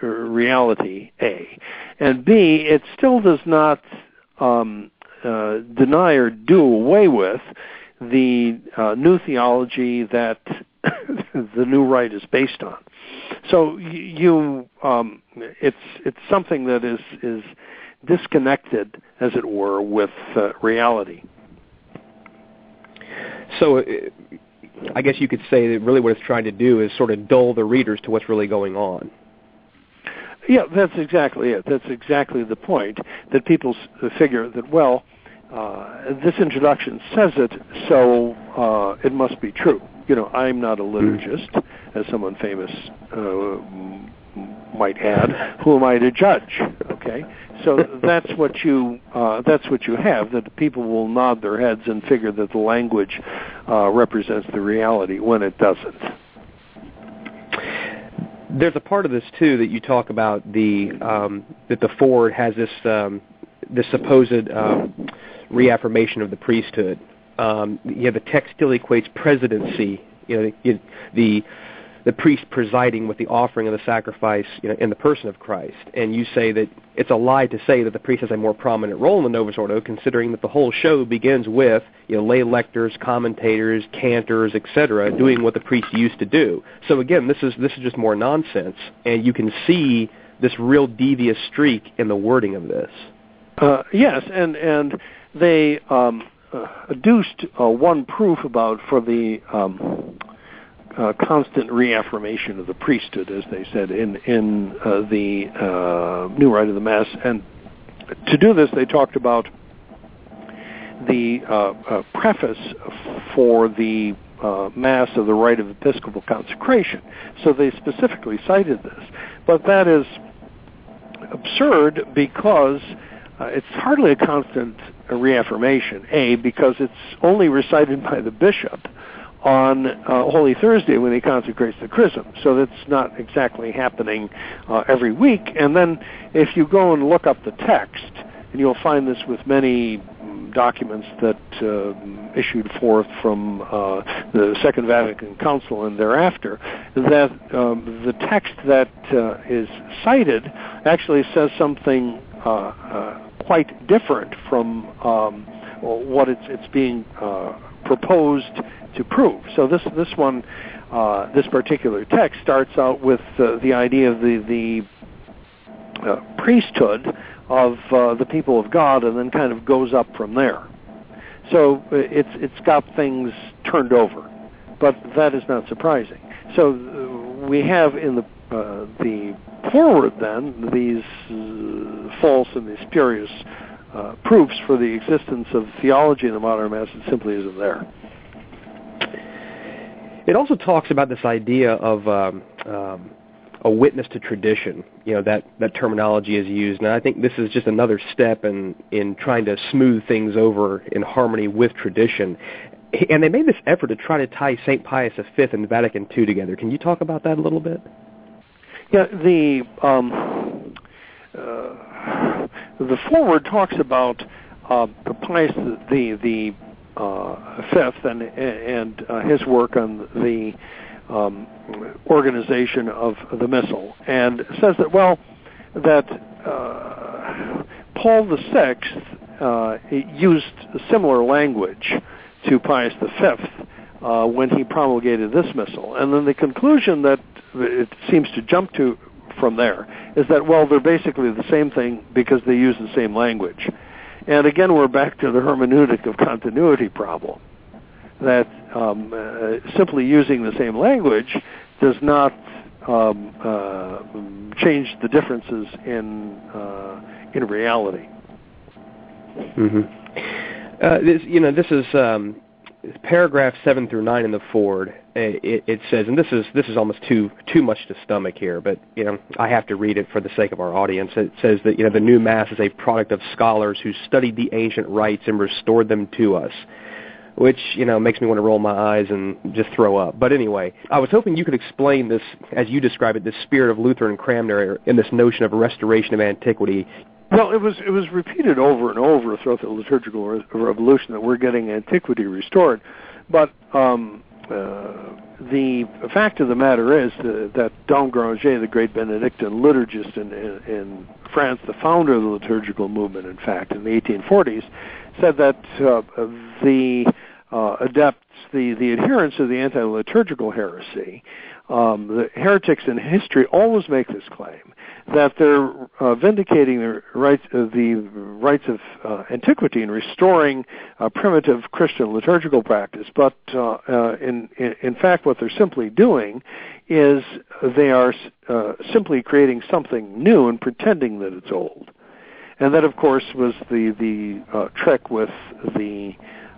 [SPEAKER 2] r- reality, A, and B, it still does not um, uh, deny or do away with the uh, new theology that the new rite is based on. So you, um, it's it's something that is is disconnected, as it were, with uh, reality.
[SPEAKER 1] So, uh, I guess you could say that really what it's trying to do is sort of dull the readers to what's really going on.
[SPEAKER 2] Yeah, that's exactly it. That's exactly the point that people figure that well, uh, this introduction says it, so uh, it must be true. You know, I'm not a liturgist, as someone famous uh, might add. Who am I to judge? Okay, so that's what you uh, that's what you have. That people will nod their heads and figure that the language uh, represents the reality when it doesn't.
[SPEAKER 1] There's a part of this too that you talk about the um, that the foreword has this um, this supposed um, reaffirmation of the priesthood. Um, you know, the text still equates presidency. You know, the, the the priest presiding with the offering of the sacrifice you know, in the person of Christ. And you say that it's a lie to say that the priest has a more prominent role in the Novus Ordo, considering that the whole show begins with you know, lay lectors, commentators, cantors, etc., doing what the priest used to do. So again, this is this is just more nonsense, and you can see this real devious streak in the wording of this.
[SPEAKER 2] Uh, yes, and and they um, adduced uh, one proof about for the um, uh, constant reaffirmation of the priesthood, as they said in in uh, the uh, New Rite of the Mass, and to do this, they talked about the uh, preface for the Mass of the Rite of Episcopal Consecration. So they specifically cited this, but that is absurd because uh, it's hardly a constant reaffirmation. A, because it's only recited by the bishop on uh, Holy Thursday when he consecrates the chrism. So that's not exactly happening uh, every week. And then if you go and look up the text, and you'll find this with many documents that uh, issued forth from uh, the Second Vatican Council and thereafter, that um, the text that uh, is cited actually says something quite different from um, what it's, it's being uh, proposed to prove. So this this one, uh, this particular text starts out with uh, the idea of the the uh, priesthood of uh, the people of God, and then kind of goes up from there. So uh, it's it's got things turned over, but that is not surprising. So we have in the the foreword then these uh, false and these spurious uh, proofs for the existence of theology in the modern mass that simply isn't there.
[SPEAKER 1] It also talks about this idea of um, um, a witness to tradition. You know that that terminology is used, and I think this is just another step in in trying to smooth things over in harmony with tradition. And they made this effort to try to tie St. Pius V and Vatican II together. Can you talk about that a little bit?
[SPEAKER 2] Yeah, the um, uh, the foreword talks about uh, Pius the the uh, fifth and and uh, his work on the um, organization of the missal, and says that well that uh, Paul the sixth uh, used similar language to Pius the fifth uh, when he promulgated this missal. and then the conclusion that it seems to jump to from there is that well they're basically the same thing because they use the same language and again we're back to the hermeneutic of continuity problem that um, uh, simply using the same language does not um, uh, change the differences in uh, in reality.
[SPEAKER 1] Mm-hmm. Uh, this, you know, this is um, paragraph seven through nine in the foreword, eh, it, it says, and this is this is almost too too much to stomach here, but you know I have to read it for the sake of our audience. It says that you know the new mass is a product of scholars who studied the ancient rites and restored them to us which you know makes me want to roll my eyes and just throw up. But anyway, I was hoping you could explain this, as you describe it, this spirit of Luther and Cranmer in this notion of restoration of antiquity.
[SPEAKER 2] Well, it was it was repeated over and over throughout the liturgical re- revolution that we're getting antiquity restored, but um, uh, the fact of the matter is that, that Dom Guéranger, the great Benedictine liturgist in, in, in France, the founder of the liturgical movement, in fact, in the 1840s, said that uh, the uh, adepts, the, the adherents of the anti-liturgical heresy, um, the heretics in history always make this claim that they're uh, vindicating the rights, uh, the rights of uh, antiquity and restoring uh, primitive Christian liturgical practice. But uh, uh, in, in fact, what they're simply doing is they are simply creating something new and pretending that it's old. And that, of course, was the the trick with the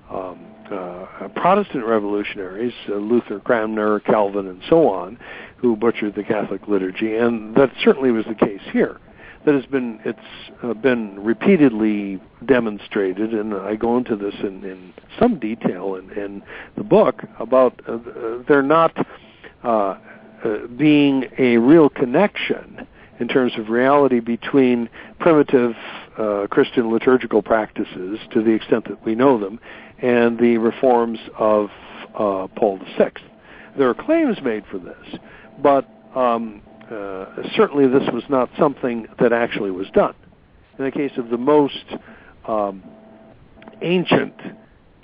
[SPEAKER 2] um, uh, Protestant revolutionaries, uh, Luther, Cranmer, Calvin, and so on, who butchered the Catholic liturgy, and that certainly was the case here. That has been it's uh, been repeatedly demonstrated, and I go into this in, in some detail in, in the book about uh, there not uh, uh, being a real connection in terms of reality between primitive uh, Christian liturgical practices, to the extent that we know them, and the reforms of uh, Paul VI. There are claims made for this, but um, uh, certainly this was not something that actually was done. In the case of the most um, ancient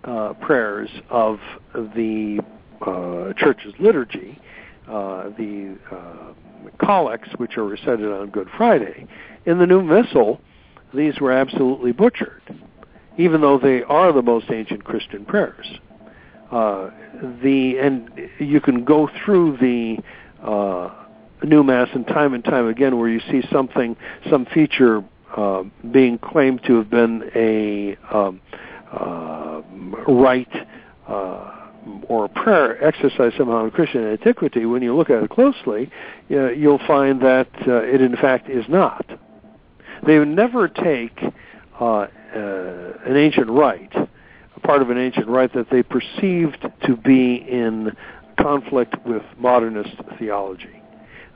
[SPEAKER 2] uh, prayers of the uh, church's liturgy, uh, the uh, collects, which are recited on Good Friday, in the new missal, these were absolutely butchered even though they are the most ancient Christian prayers. Uh, the and you can go through the uh, new mass and time and time again where you see something, some feature uh, being claimed to have been a um, uh, or prayer exercised somehow in Christian antiquity. When you look at it closely, uh, you'll find that uh, it in fact is not. They would never take uh, uh, an ancient rite, a part of an ancient rite that they perceived to be in conflict with modernist theology.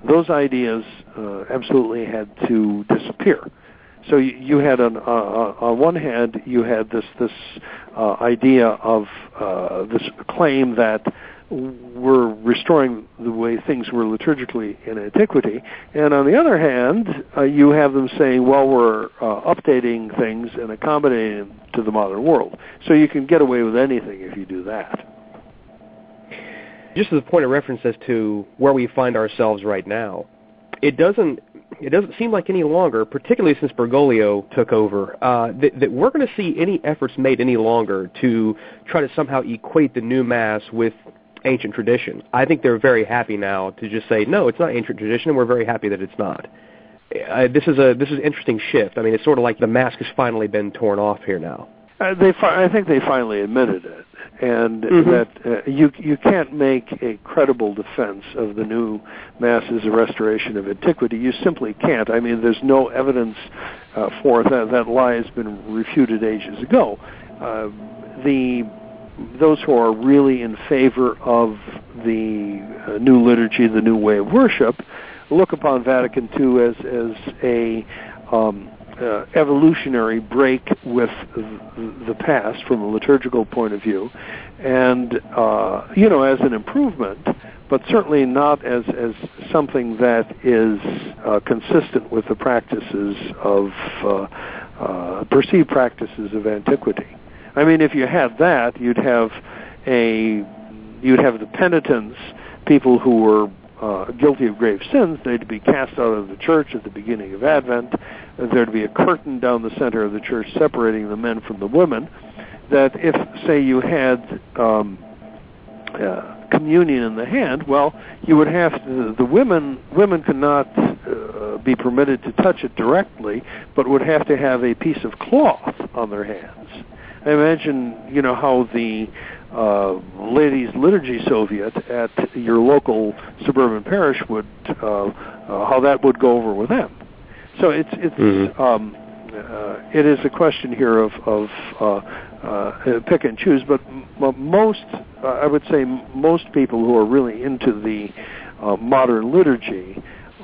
[SPEAKER 2] Those ideas uh, absolutely had to disappear. So you, had on uh, uh, on one hand you had this this uh, idea of uh, this claim that we're restoring the way things were liturgically in antiquity. And on the other hand, uh, you have them saying, well, we're uh, updating things and accommodating them to the modern world. So you can get away with anything if you do that.
[SPEAKER 1] Just as a point of reference as to where we find ourselves right now, it doesn't it doesn't seem like any longer, particularly since Bergoglio took over, uh, that, that we're going to see any efforts made any longer to try to somehow equate the new mass with ancient tradition. I think they're very happy now to just say, no, it's not ancient tradition, and we're very happy that it's not. Uh, this is a this is an interesting shift. I mean, it's sort of like the mask has finally been torn off here now.
[SPEAKER 2] Uh, they, fi- I think they finally admitted it, and mm-hmm. that uh, you you can't make a credible defense of the new mass as a restoration of antiquity. You simply can't. I mean, there's no evidence uh, for that. That lie has been refuted ages ago. Uh, the those who are really in favor of the uh, new liturgy, the new way of worship, look upon Vatican II as as a um, uh, evolutionary break with the past from a liturgical point of view, and uh, you know as an improvement, but certainly not as as something that is uh, consistent with the practices of uh, uh, perceived practices of antiquity. I mean, if you had that, you'd have a you'd have the penitents, people who were uh, guilty of grave sins. They'd be cast out of the church at the beginning of Advent. There'd be a curtain down the center of the church separating the men from the women. That if, say, you had um, uh, communion in the hand, well, you would have to, the women women could not uh, be permitted to touch it directly, but would have to have a piece of cloth on their hands I imagine you know how the uh, Ladies Liturgy Soviet at your local suburban parish would uh, uh, how that would go over with them. So it's it's mm-hmm. um, uh, it is a question here of of uh, uh, pick and choose, but m- most I would say most people who are really into the modern liturgy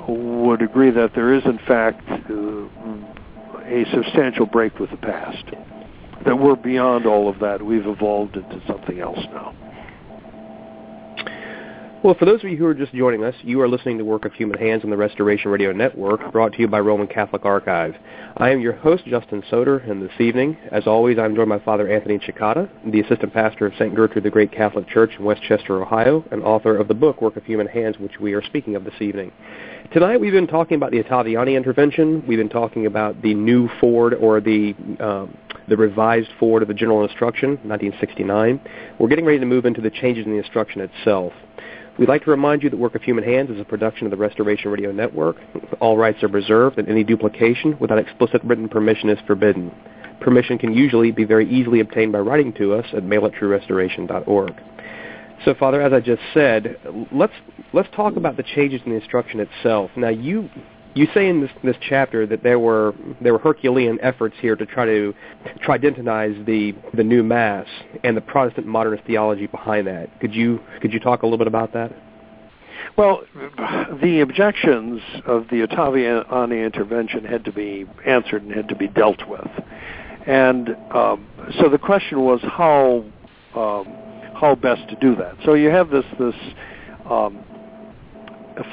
[SPEAKER 2] would agree that there is in fact a substantial break with the past that we're beyond all of that. We've evolved into something else now.
[SPEAKER 1] Well, for those of you who are just joining us, you are listening to Work of Human Hands on the Restoration Radio Network, brought to you by Roman Catholic Archive. I am your host, Justin Soder, and this evening, as always, I'm joined by Father Anthony Cekada, the assistant pastor of St. Gertrude the Great Catholic Church in West Chester, Ohio, and author of the book Work of Human Hands, which we are speaking of this evening. Tonight we've been talking about the Ottaviani intervention. We've been talking about the new foreword or the um, the revised foreword of the General Instruction, 1969. We're getting ready to move into the changes in the instruction itself. We'd like to remind you that Work of Human Hands is a production of the Restoration Radio Network. All rights are reserved, and any duplication without explicit written permission is forbidden. Permission can usually be very easily obtained by writing to us at mail at truerestoration.org. So, Father, as I just said, let's let's talk about the changes in the instruction itself. Now, you you say in this, this chapter that there were there were Herculean efforts here to try to tridentinize the the new mass and the Protestant modernist theology behind that. Could you could you talk a little bit about that?
[SPEAKER 2] Well, the objections of the Ottaviani intervention had to be answered and had to be dealt with, and um, so the question was how um, how best to do that. So you have this this um,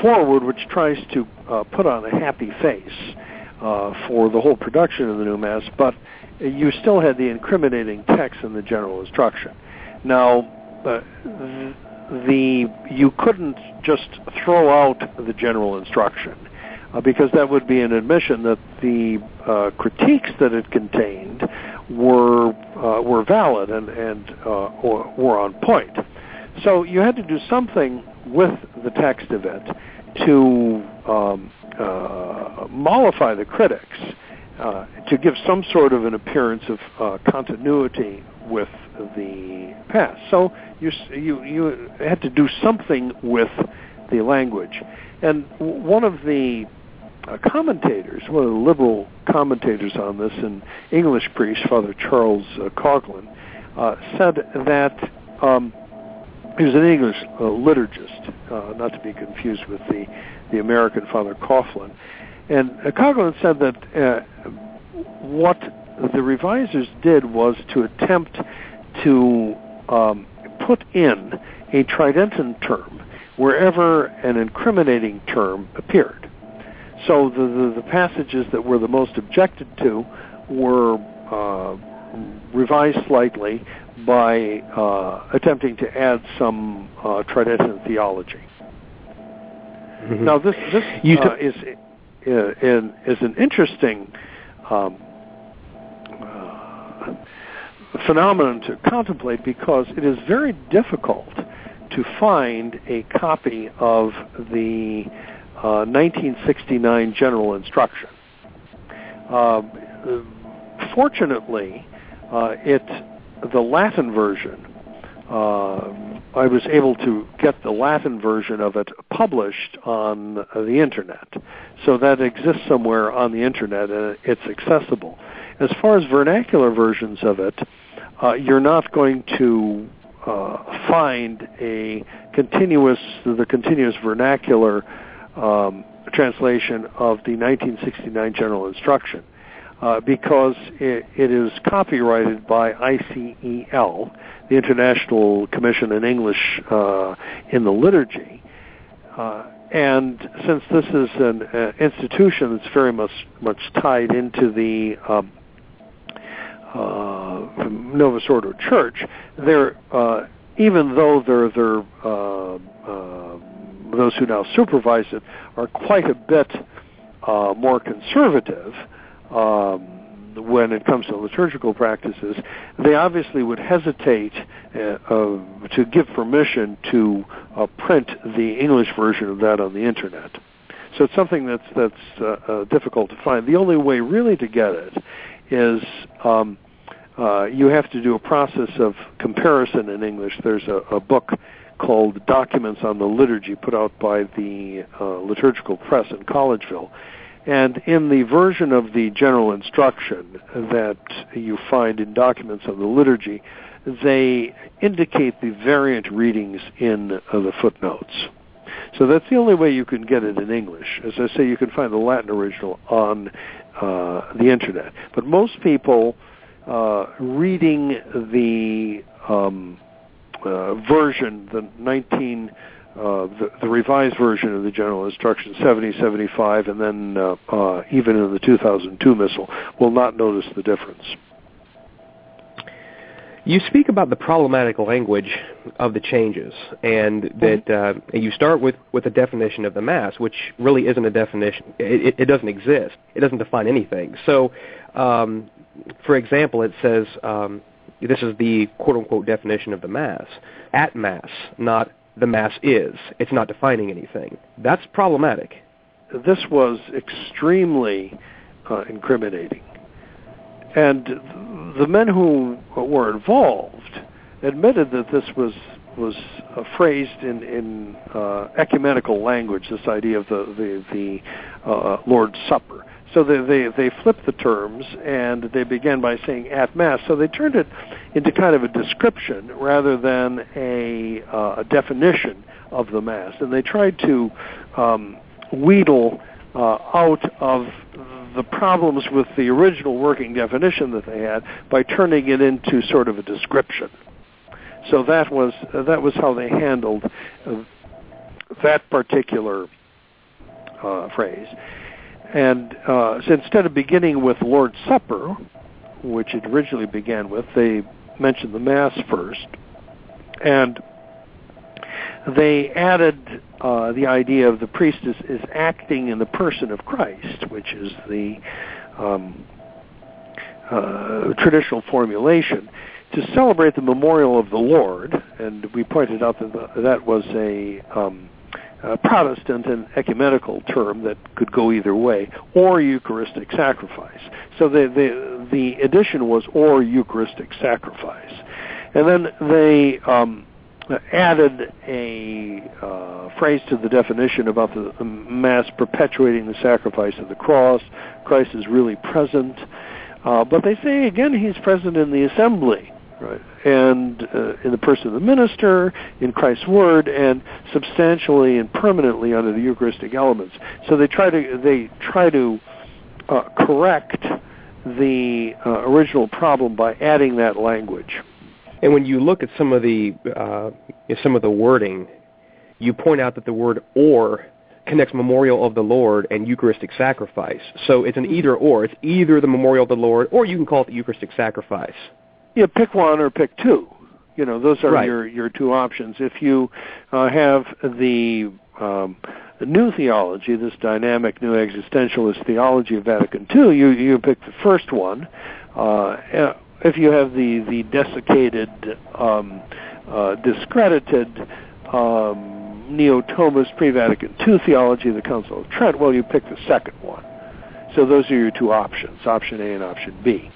[SPEAKER 2] foreword which tries to uh, put on a happy face uh, for the whole production of the new mass, but you still had the incriminating text in the general instruction. Now, uh, the you couldn't just throw out the general instruction uh, because that would be an admission that the uh, critiques that it contained were uh, were valid and and were on point. So you had to do something with the text of it to um, uh, mollify the critics, uh, to give some sort of an appearance of uh, continuity with the past. So you you you had to do something with the language, and one of the uh, commentators, one of the liberal commentators on this, an English priest, Father Charles uh, Coughlin, uh, said that um, he was an English uh, liturgist, uh, not to be confused with the, the American Father Coughlin. And uh, Coughlin said that uh, what the revisers did was to attempt to um, put in a tridentine term wherever an incriminating term appeared. So the, the, the passages that were the most objected to were uh, revised slightly by uh, attempting to add some uh, Tridentine theology. Mm-hmm. Now, this this uh, is uh, is an interesting um, uh, phenomenon to contemplate because it is very difficult to find a copy of the 1969 uh, General Instruction. Um, fortunately, it the Latin version, uh, I was able to get the Latin version of it published on the internet. So that exists somewhere on the internet and it's accessible. As far as vernacular versions of it, uh, you're not going to uh, find a continuous, the continuous vernacular um, translation of the 1969 General Instruction uh, because it, it is copyrighted by ICEL, the International Commission in English uh, in the Liturgy. Uh, and since this is an uh, institution that's very much much tied into the um, uh, Novus Ordo Church, they're uh, even though they're they're those who now supervise it are quite a bit more conservative um, when it comes to liturgical practices, they obviously would hesitate uh, uh, to give permission to uh, print the English version of that on the internet. So it's something that's that's uh, uh, difficult to find. The only way really to get it is um, uh, you have to do a process of comparison in English. There's a, a book called Documents on the Liturgy put out by the uh, Liturgical Press in Collegeville. And in the version of the general instruction that you find in Documents on the Liturgy, they indicate the variant readings in uh, the footnotes. So that's the only way you can get it in English. As I say, you can find the Latin original on uh, the internet. But most people uh, reading the um, uh, version, the 19, uh, the, the, revised version of the General Instruction 7075, and then uh, uh, even in the 2002 missal, will not notice the difference.
[SPEAKER 1] You speak about the problematic language of the changes, and that mm-hmm. uh, you start with, with a definition of the mass, which really isn't a definition. It, it doesn't exist. It doesn't define anything. So, um, for example, it says um, this is the quote unquote definition of the mass at mass, not the mass is. It's not defining anything. That's problematic.
[SPEAKER 2] This was extremely uh, incriminating, and the men who were involved admitted that this was was uh, phrased in in uh, ecumenical language. This idea of the the, the uh, Lord's Supper. So they, they they flipped the terms and they began by saying at mass. So they turned it into kind of a description rather than a, uh, a definition of the mass. And they tried to um, wheedle uh, out of the problems with the original working definition that they had by turning it into sort of a description. So that was uh, that was how they handled uh, that particular uh, phrase. And uh, so instead of beginning with Lord's Supper, which it originally began with, they mentioned the Mass first, and they added uh, the idea of the priest is, is acting in the person of Christ, which is the um, uh, traditional formulation, to celebrate the memorial of the Lord. And we pointed out that that was a, um, a Protestant and ecumenical term that could go either way, or Eucharistic sacrifice. So the, the, the addition was or Eucharistic sacrifice. And then they um, added a uh, phrase to the definition about the, the, Mass perpetuating the sacrifice of the cross. Christ is really present. Uh, but they say, again, he's present in the assembly, right? And uh, in the person of the minister, in Christ's word, and substantially and permanently under the Eucharistic elements. So they try to, they try to uh, correct the uh, original problem by adding that language.
[SPEAKER 1] And when you look at some of the uh, some of the wording, you point out that the word "or" connects memorial of the Lord and Eucharistic sacrifice. So it's an either or. It's either the memorial of the Lord, or you can call it the Eucharistic sacrifice.
[SPEAKER 2] Yeah, pick one or pick two. You know, those are right. your your two options. If you uh, have the um, the new theology, this dynamic new existentialist theology of Vatican II, you you pick the first one. Uh, if you have the the desiccated, um, uh, discredited um, neo-Thomist pre-Vatican II theology of the Council of Trent, well, you pick the second one. So those are your two options, option A and option B.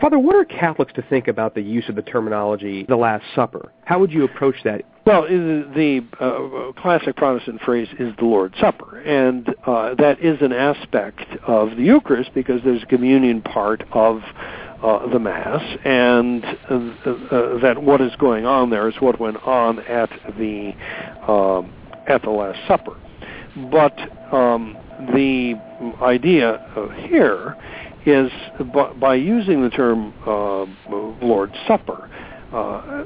[SPEAKER 1] Father, what are Catholics to think about the use of the terminology "the Last Supper"? How would you approach that?
[SPEAKER 2] Well, the uh, classic Protestant phrase is the Lord's Supper, and uh, that is an aspect of the Eucharist because there's a communion part of uh, the Mass, and uh, uh, that what is going on there is what went on at the um, at the Last Supper. But um, the idea here is by using the term uh, Lord's Supper, uh,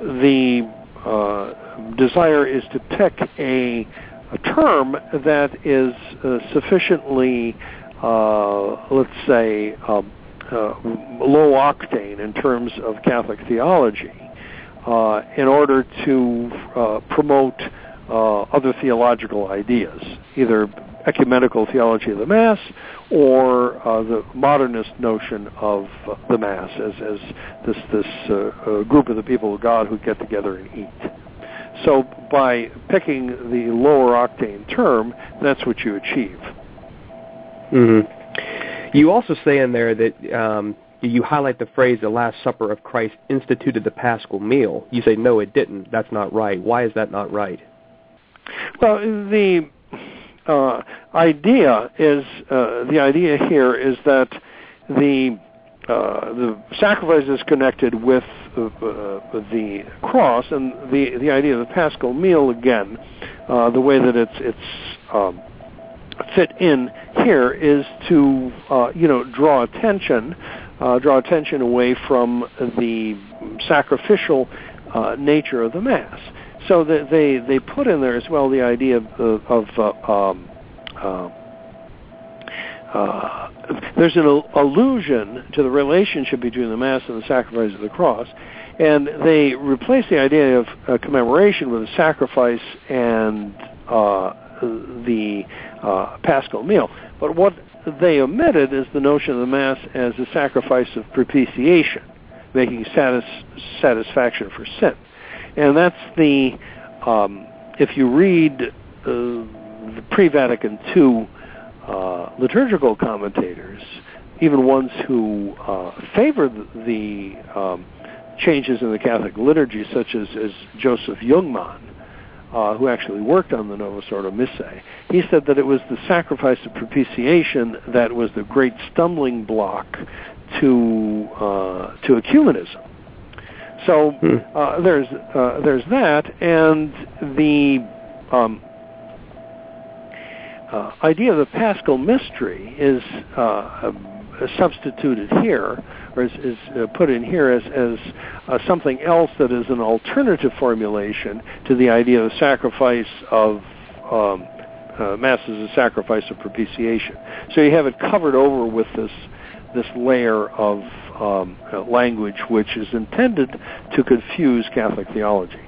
[SPEAKER 2] the uh, desire is to pick a, a term that is uh, sufficiently, uh, let's say, um, uh, low octane in terms of Catholic theology in order to promote other theological ideas, either ecumenical theology of the Mass or uh, the modernist notion of uh, the Mass as, as this, this uh, uh, group of the people of God who get together and eat. So by picking the lower octane term, that's what you achieve.
[SPEAKER 1] Mm-hmm. You also say in there that um, you highlight the phrase "the Last Supper of Christ instituted the Paschal meal." You say no, it didn't. That's not right. Why is that not right?
[SPEAKER 2] Well, the uh, idea is uh, the idea here is that the uh, the sacrifice is connected with uh, the cross, and the the idea of the Paschal meal again, uh, the way that it's it's um, fit in here is to uh, you know draw attention, uh, draw attention away from the sacrificial uh, nature of the mass. So that they they put in there as well the idea of, of um, uh, there's an allusion to the relationship between the Mass and the sacrifice of the cross, and they replace the idea of uh, commemoration with a sacrifice and uh, the uh, Paschal meal. But what they omitted is the notion of the Mass as a sacrifice of propitiation, making satis- satisfaction for sin. And that's the, um, if you read uh, the pre-Vatican II uh, liturgical commentators, even ones who uh, favor the, um, changes in the Catholic liturgy, such as, as Joseph Jungmann, uh, who actually worked on the Novus Ordo Missae, he said that it was the sacrifice of propitiation that was the great stumbling block to uh, to ecumenism. So hmm. uh, there's uh, there's that, and the um, uh, idea of the Paschal mystery is uh, substituted here, or is, is uh, put in here as, as uh, something else that is an alternative formulation to the idea of sacrifice of um, uh, Mass as a sacrifice of propitiation. So you have it covered over with this this layer of um, uh, language which is intended to confuse Catholic theology.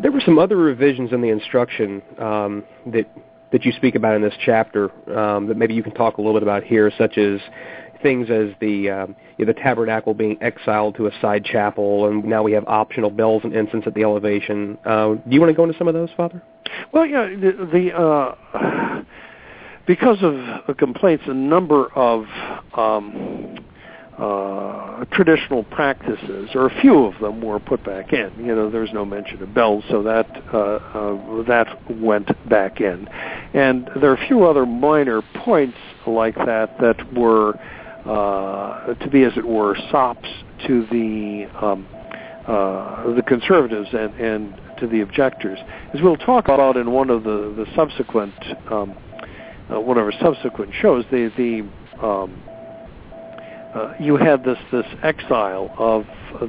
[SPEAKER 1] There were some other revisions in the instruction um, that that you speak about in this chapter um, that maybe you can talk a little bit about here, such as things as the um, you know, the tabernacle being exiled to a side chapel, and now we have optional bells and incense at the elevation. Uh, do you want to go into some of those, Father?
[SPEAKER 2] Well, yeah, the, the uh, because of complaints, a number of um, uh, traditional practices, or a few of them, were put back in. You know, there's no mention of bells, so that uh, uh, that went back in, and there are a few other minor points like that that were uh, to be, as it were, sops to the um, uh, the conservatives and, and to the objectors, as we'll talk about in one of the the subsequent um, uh, one of our subsequent shows. The the um, uh, you had this this exile of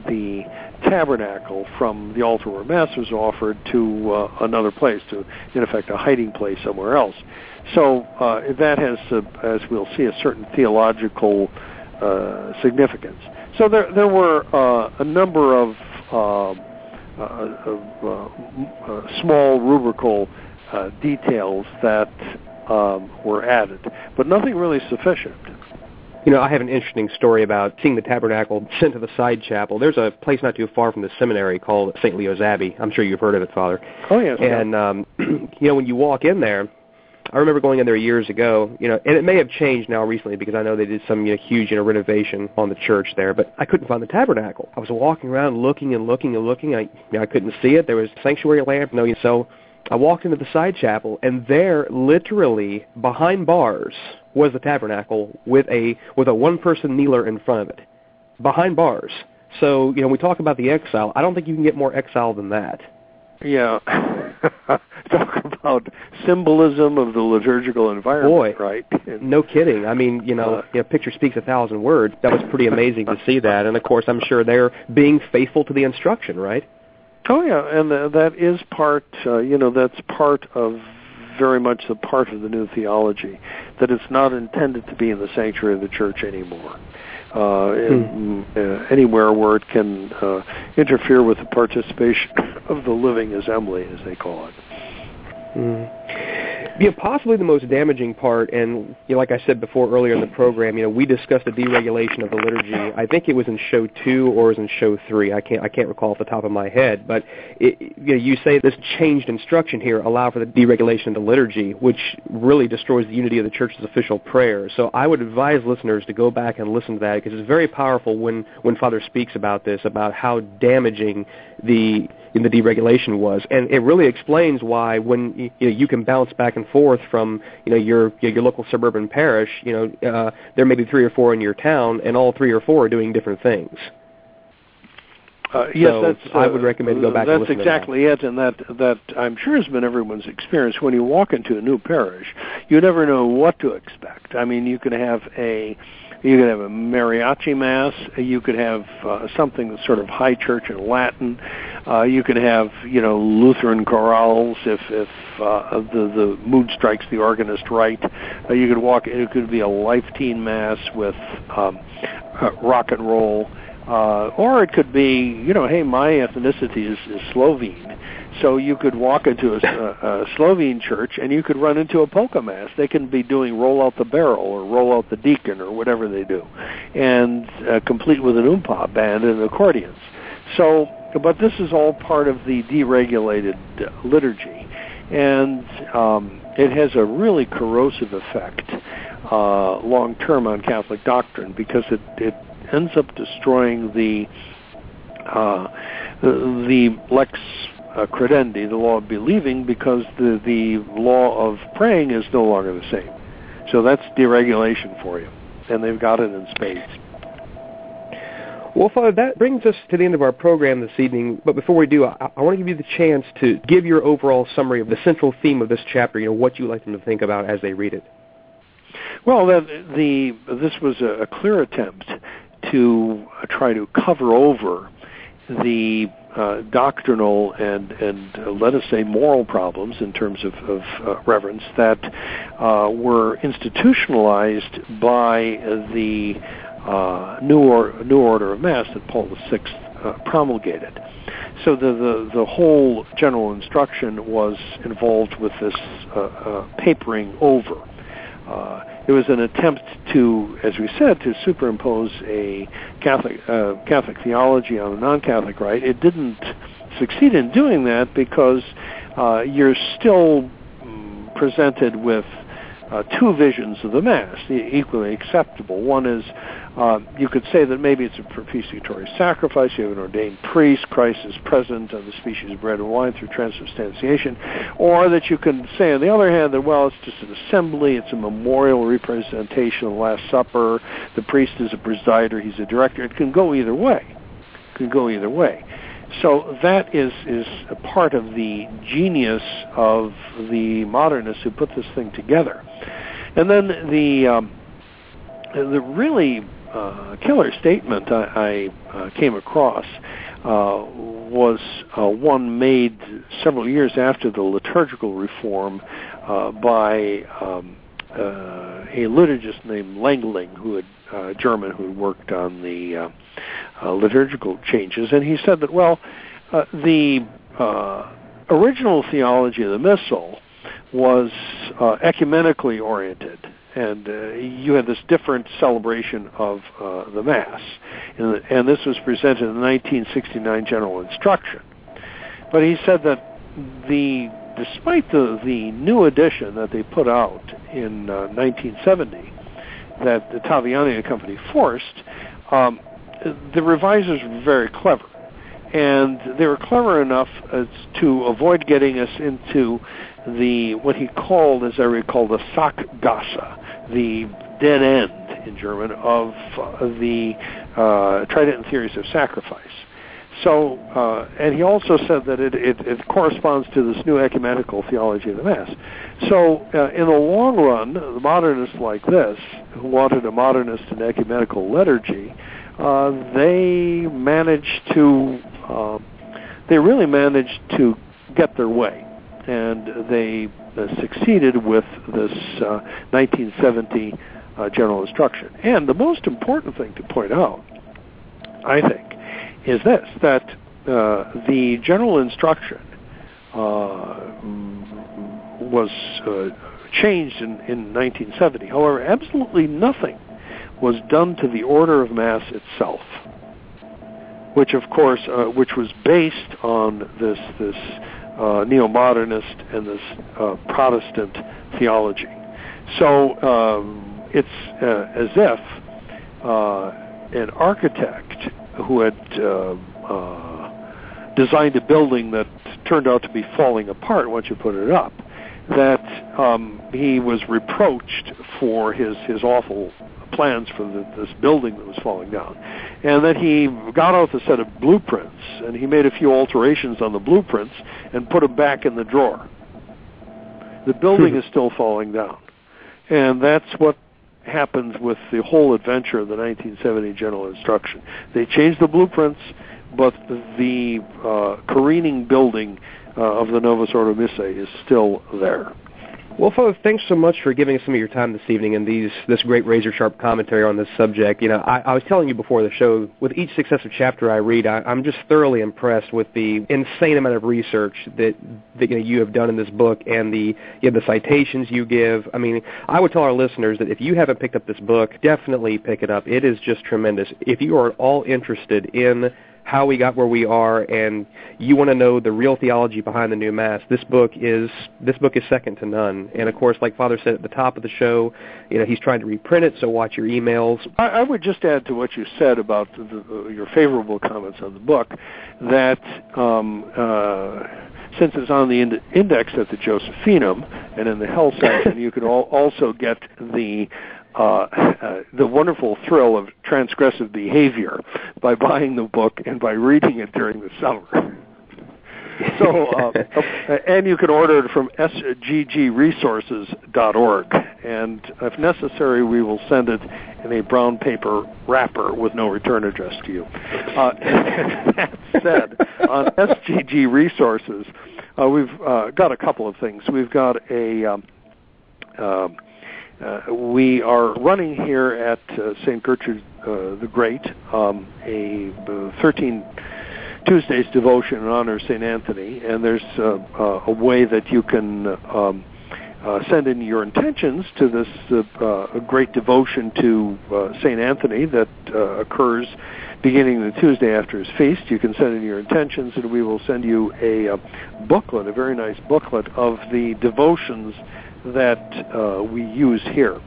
[SPEAKER 2] the tabernacle from the altar where mass was offered to uh, another place, to in effect a hiding place somewhere else. So uh, that has, uh, as we'll see, a certain theological uh, significance. So there there were uh, a number of, um, of small rubrical details that um, were added, but nothing really sufficient.
[SPEAKER 1] You know, I have an interesting story about seeing the tabernacle sent to the side chapel. There's a place not too far from the seminary called St. Leo's Abbey. I'm sure you've heard of it, Father.
[SPEAKER 2] Oh yes.
[SPEAKER 1] And um, you know, when you walk in there, I remember going in there years ago. You know, and it may have changed now recently because I know they did some you know, huge you know renovation on the church there. But I couldn't find the tabernacle. I was walking around looking and looking and looking. I you know, I couldn't see it. There was sanctuary lamp. No, you so I walked into the side chapel, and there, literally behind bars, was the tabernacle with a with a one person kneeler in front of it, behind bars. So you know, we talk about the exile. I don't think you can get more exile than that.
[SPEAKER 2] Yeah, talk about symbolism of the liturgical environment,
[SPEAKER 1] Boy,
[SPEAKER 2] right?
[SPEAKER 1] no kidding. I mean, you know, uh, you know, picture speaks a thousand words. That was pretty amazing to see that, and of course, I'm sure they're being faithful to the instruction, right?
[SPEAKER 2] Oh yeah, and uh, that is part. Uh, you know, that's part of very much the part of the new theology that it's not intended to be in the sanctuary of the church anymore. Uh, in, hmm. uh, anywhere where it can uh, interfere with the participation of the living assembly, as they call it.
[SPEAKER 1] Yeah, possibly the most damaging part, and you know, like I said before earlier in the program, you know, we discussed the deregulation of the liturgy. I think it was in show two or it was in show three. I can't I can't recall off the top of my head, but it, you, know, you say this changed instruction here allow for the deregulation of the liturgy, which really destroys the unity of the church's official prayer. So I would advise listeners to go back and listen to that because it's very powerful when when Father speaks about this, about how damaging the in the deregulation was, and it really explains why when you, know, you can bounce back and forth from you know your your local suburban parish, you know uh, there may be three or four in your town, and all three or four are doing different things.
[SPEAKER 2] Uh, yes,
[SPEAKER 1] so
[SPEAKER 2] that's. Uh,
[SPEAKER 1] I would recommend go back.
[SPEAKER 2] That's exactly
[SPEAKER 1] that.
[SPEAKER 2] it, and that that I'm sure has been everyone's experience. When you walk into a new parish, you never know what to expect. I mean, you can have a you could have a mariachi mass. You could have uh, something that's sort of high church in Latin. Uh, you could have, you know, Lutheran chorales if if uh, the the mood strikes the organist right. Uh, you could walk. It could be a life teen mass with um, uh, rock and roll. Uh, or it could be, you know, hey, my ethnicity is, is Slovene, so you could walk into a, a, a Slovene church and you could run into a polka mass. They can be doing roll out the barrel or roll out the deacon or whatever they do, and uh, complete with an oompa band and accordions. So, but this is all part of the deregulated uh, liturgy, and um, it has a really corrosive effect uh, long term on Catholic doctrine because it, it ends up destroying the uh, the lex uh, credendi, the law of believing, because the the law of praying is no longer the same. So that's deregulation for you, and they've got it in spades.
[SPEAKER 1] Well, Father, that brings us to the end of our program this evening. But before we do, I, I want to give you the chance to give your overall summary of the central theme of this chapter. You know, what you like them to think about as they read it.
[SPEAKER 2] Well, the, the this was a, a clear attempt to try to cover over the uh, doctrinal and and uh, let us say moral problems in terms of, of uh, reverence that uh, were institutionalized by the uh, new or, new order of mass that Paul VI promulgated. So the, the the whole general instruction was involved with this papering over. It was an attempt to, as we said, to superimpose a Catholic uh, Catholic theology on a non-Catholic rite. It didn't succeed in doing that because uh, you're still mm, presented with uh, two visions of the Mass, equally acceptable. One is uh, you could say that maybe it's a propitiatory sacrifice. You have an ordained priest. Christ is present on the species of bread and wine through transubstantiation. Or that you can say, on the other hand, that, well, it's just an assembly. It's a memorial representation of the Last Supper. The priest is a presider. He's a director. It can go either way. It can go either way. So that is is a part of the genius of the modernists who put this thing together. And then the um, the really uh, killer statement I, I uh, came across uh, was uh, one made several years after the liturgical reform uh, by um, uh, a liturgist named Lengeling, who had uh, German, who had worked on the uh, uh, liturgical changes, and he said that well, uh, the uh, original theology of the Missal was uh, ecumenically oriented and uh, you had this different celebration of uh, the Mass. And, and, this was presented in the 1969 General Instruction. But he said that the despite the, the new edition that they put out in uh, 1970, that the Ottaviani Company forced, um, the revisers were very clever. And they were clever enough to avoid getting us into the what he called, as I recall, the Sackgasse, the dead end in German of uh, the uh, Tridentine theories of sacrifice. So, uh, and he also said that it, it, it, corresponds to this new ecumenical theology of the Mass. So, uh, in the long run, the modernists like this, who wanted a modernist and ecumenical liturgy, uh, they managed to, uh, they really managed to get their way and they succeeded with this uh, 1970 uh, general instruction. And the most important thing to point out, I think, is this: that uh, the general instruction uh, was uh, changed in, in 1970. However, absolutely nothing was done to the order of Mass itself, which, of course, uh, which was based on this this uh, neo-modernist and this uh, Protestant theology. So um, it's uh, as if uh, an architect who had uh, uh, designed a building that turned out to be falling apart once you put it up, that um, he was reproached for his his awful plans for the, this building that was falling down, and that he got out a set of blueprints and he made a few alterations on the blueprints and put them back in the drawer. The building is still falling down, and that's what happens with the whole adventure of the 1970 General Instruction. They changed the blueprints, but the uh, careening building uh, of the Novus Ordo Missae is still there.
[SPEAKER 1] Well, Father, thanks so much for giving us some of your time this evening and these this great razor sharp commentary on this subject. You know, I, I was telling you before the show, with each successive chapter I read, I, I'm just thoroughly impressed with the insane amount of research that that you, know, you have done in this book and the you know, the citations you give. I mean, I would tell our listeners that if you haven't picked up this book, definitely pick it up. It is just tremendous. If you are at all interested in how we got where we are and you want to know the real theology behind the new mass. This book is this book is second to none. And of course like father said at the top of the show you know he's trying to reprint it so watch your emails.
[SPEAKER 2] I, I would just add to what you said about the, your favorable comments on the book that um, uh, since it's on the ind- index at the Josephinum and in the Hell section, you could al- also get the uh, uh, the wonderful thrill of transgressive behavior by buying the book and by reading it during the summer. so, uh, and you can order it from sggresources.org, and if necessary, we will send it in a brown paper wrapper with no return address to you. Uh, that said, on SGG Resources, uh, we've uh, got a couple of things. We've got a um, uh, uh, we are running here at uh, St. Gertrude uh, the Great um, a 13 Tuesdays devotion in honor of St. Anthony, and there's a way that you can um, uh, send in your intentions to this uh, great devotion to uh, St. Anthony that occurs beginning the Tuesday after his feast. You can send in your intentions, and we will send you a booklet, a very nice booklet of the devotions that uh, we use here.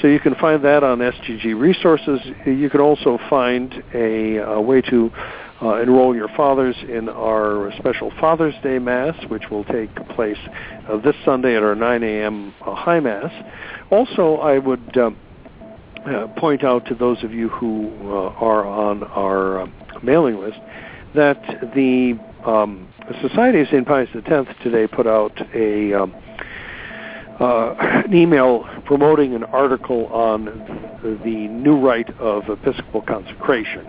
[SPEAKER 2] So you can find that on SGG Resources. You can also find a, a way to uh, enroll your fathers in our special Father's Day Mass, which will take place uh, this Sunday at our 9 a.m. Uh, High Mass. Also, I would um, uh, point out to those of you who uh, are on our um, mailing list that the um, Society of St. Pius X today put out a um, uh, an email promoting an article on the new rite of episcopal consecration,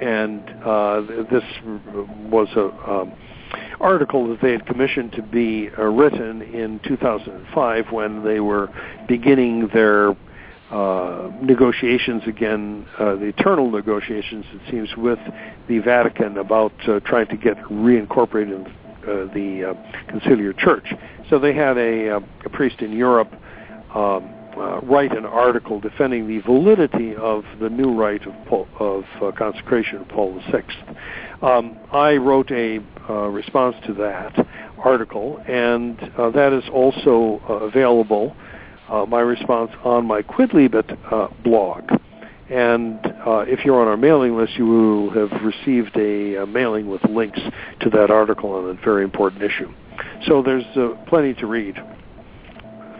[SPEAKER 2] and uh, this was a um, article that they had commissioned to be uh, written in 2005 when they were beginning their uh, negotiations again, uh, the eternal negotiations, it seems, with the Vatican about uh, trying to get reincorporated in the uh, conciliar church. So they had a, uh, a priest in Europe um, uh, write an article defending the validity of the new rite of, Paul, of uh, consecration of Paul VI. Um, I wrote a uh, response to that article, and uh, that is also uh, available, uh, my response, on my Quidlibet blog. And uh, if you're on our mailing list, you will have received a, a mailing with links to that article on a very important issue. So there's uh, plenty to read.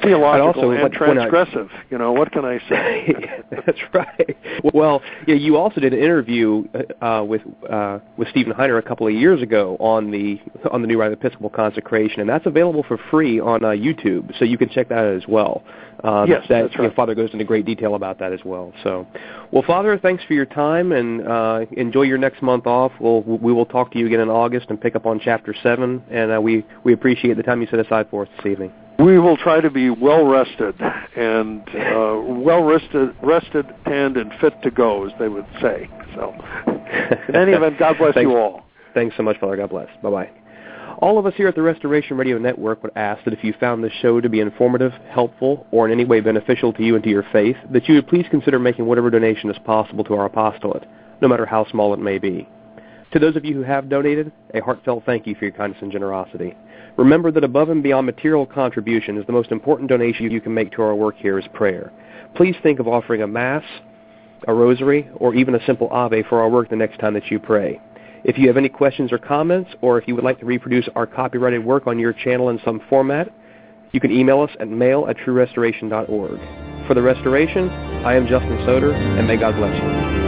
[SPEAKER 2] Theological and transgressive. I, you know, what can I say?
[SPEAKER 1] that's right. Well, yeah, you also did an interview uh, with uh, with Stephen Heiner a couple of years ago on the on the new rite of Episcopal consecration, and that's available for free on uh, YouTube, so you can check that out as well.
[SPEAKER 2] Uh, yes,
[SPEAKER 1] that,
[SPEAKER 2] that's
[SPEAKER 1] right. You know, Father goes into great detail about that as well. So, well, Father, thanks for your time and uh, enjoy your next month off. We'll we will talk to you again in August and pick up on chapter seven. And uh, we we appreciate the time you set aside for us this evening.
[SPEAKER 2] We will try to be well rested and uh, well rested, rested and and fit to go, as they would say. So, in any event, God bless you all.
[SPEAKER 1] Thanks so much, Father. God bless. Bye bye. All of us here at the Restoration Radio Network would ask that if you found this show to be informative, helpful, or in any way beneficial to you and to your faith, that you would please consider making whatever donation is possible to our apostolate, no matter how small it may be. To those of you who have donated, a heartfelt thank you for your kindness and generosity. Remember that above and beyond material contribution is the most important donation you can make to our work here is prayer. Please think of offering a Mass, a Rosary, or even a simple Ave for our work the next time that you pray. If you have any questions or comments, or if you would like to reproduce our copyrighted work on your channel in some format, you can email us at mail at truerestoration.org. For the Restoration, I am Justin Soder, and may God bless you.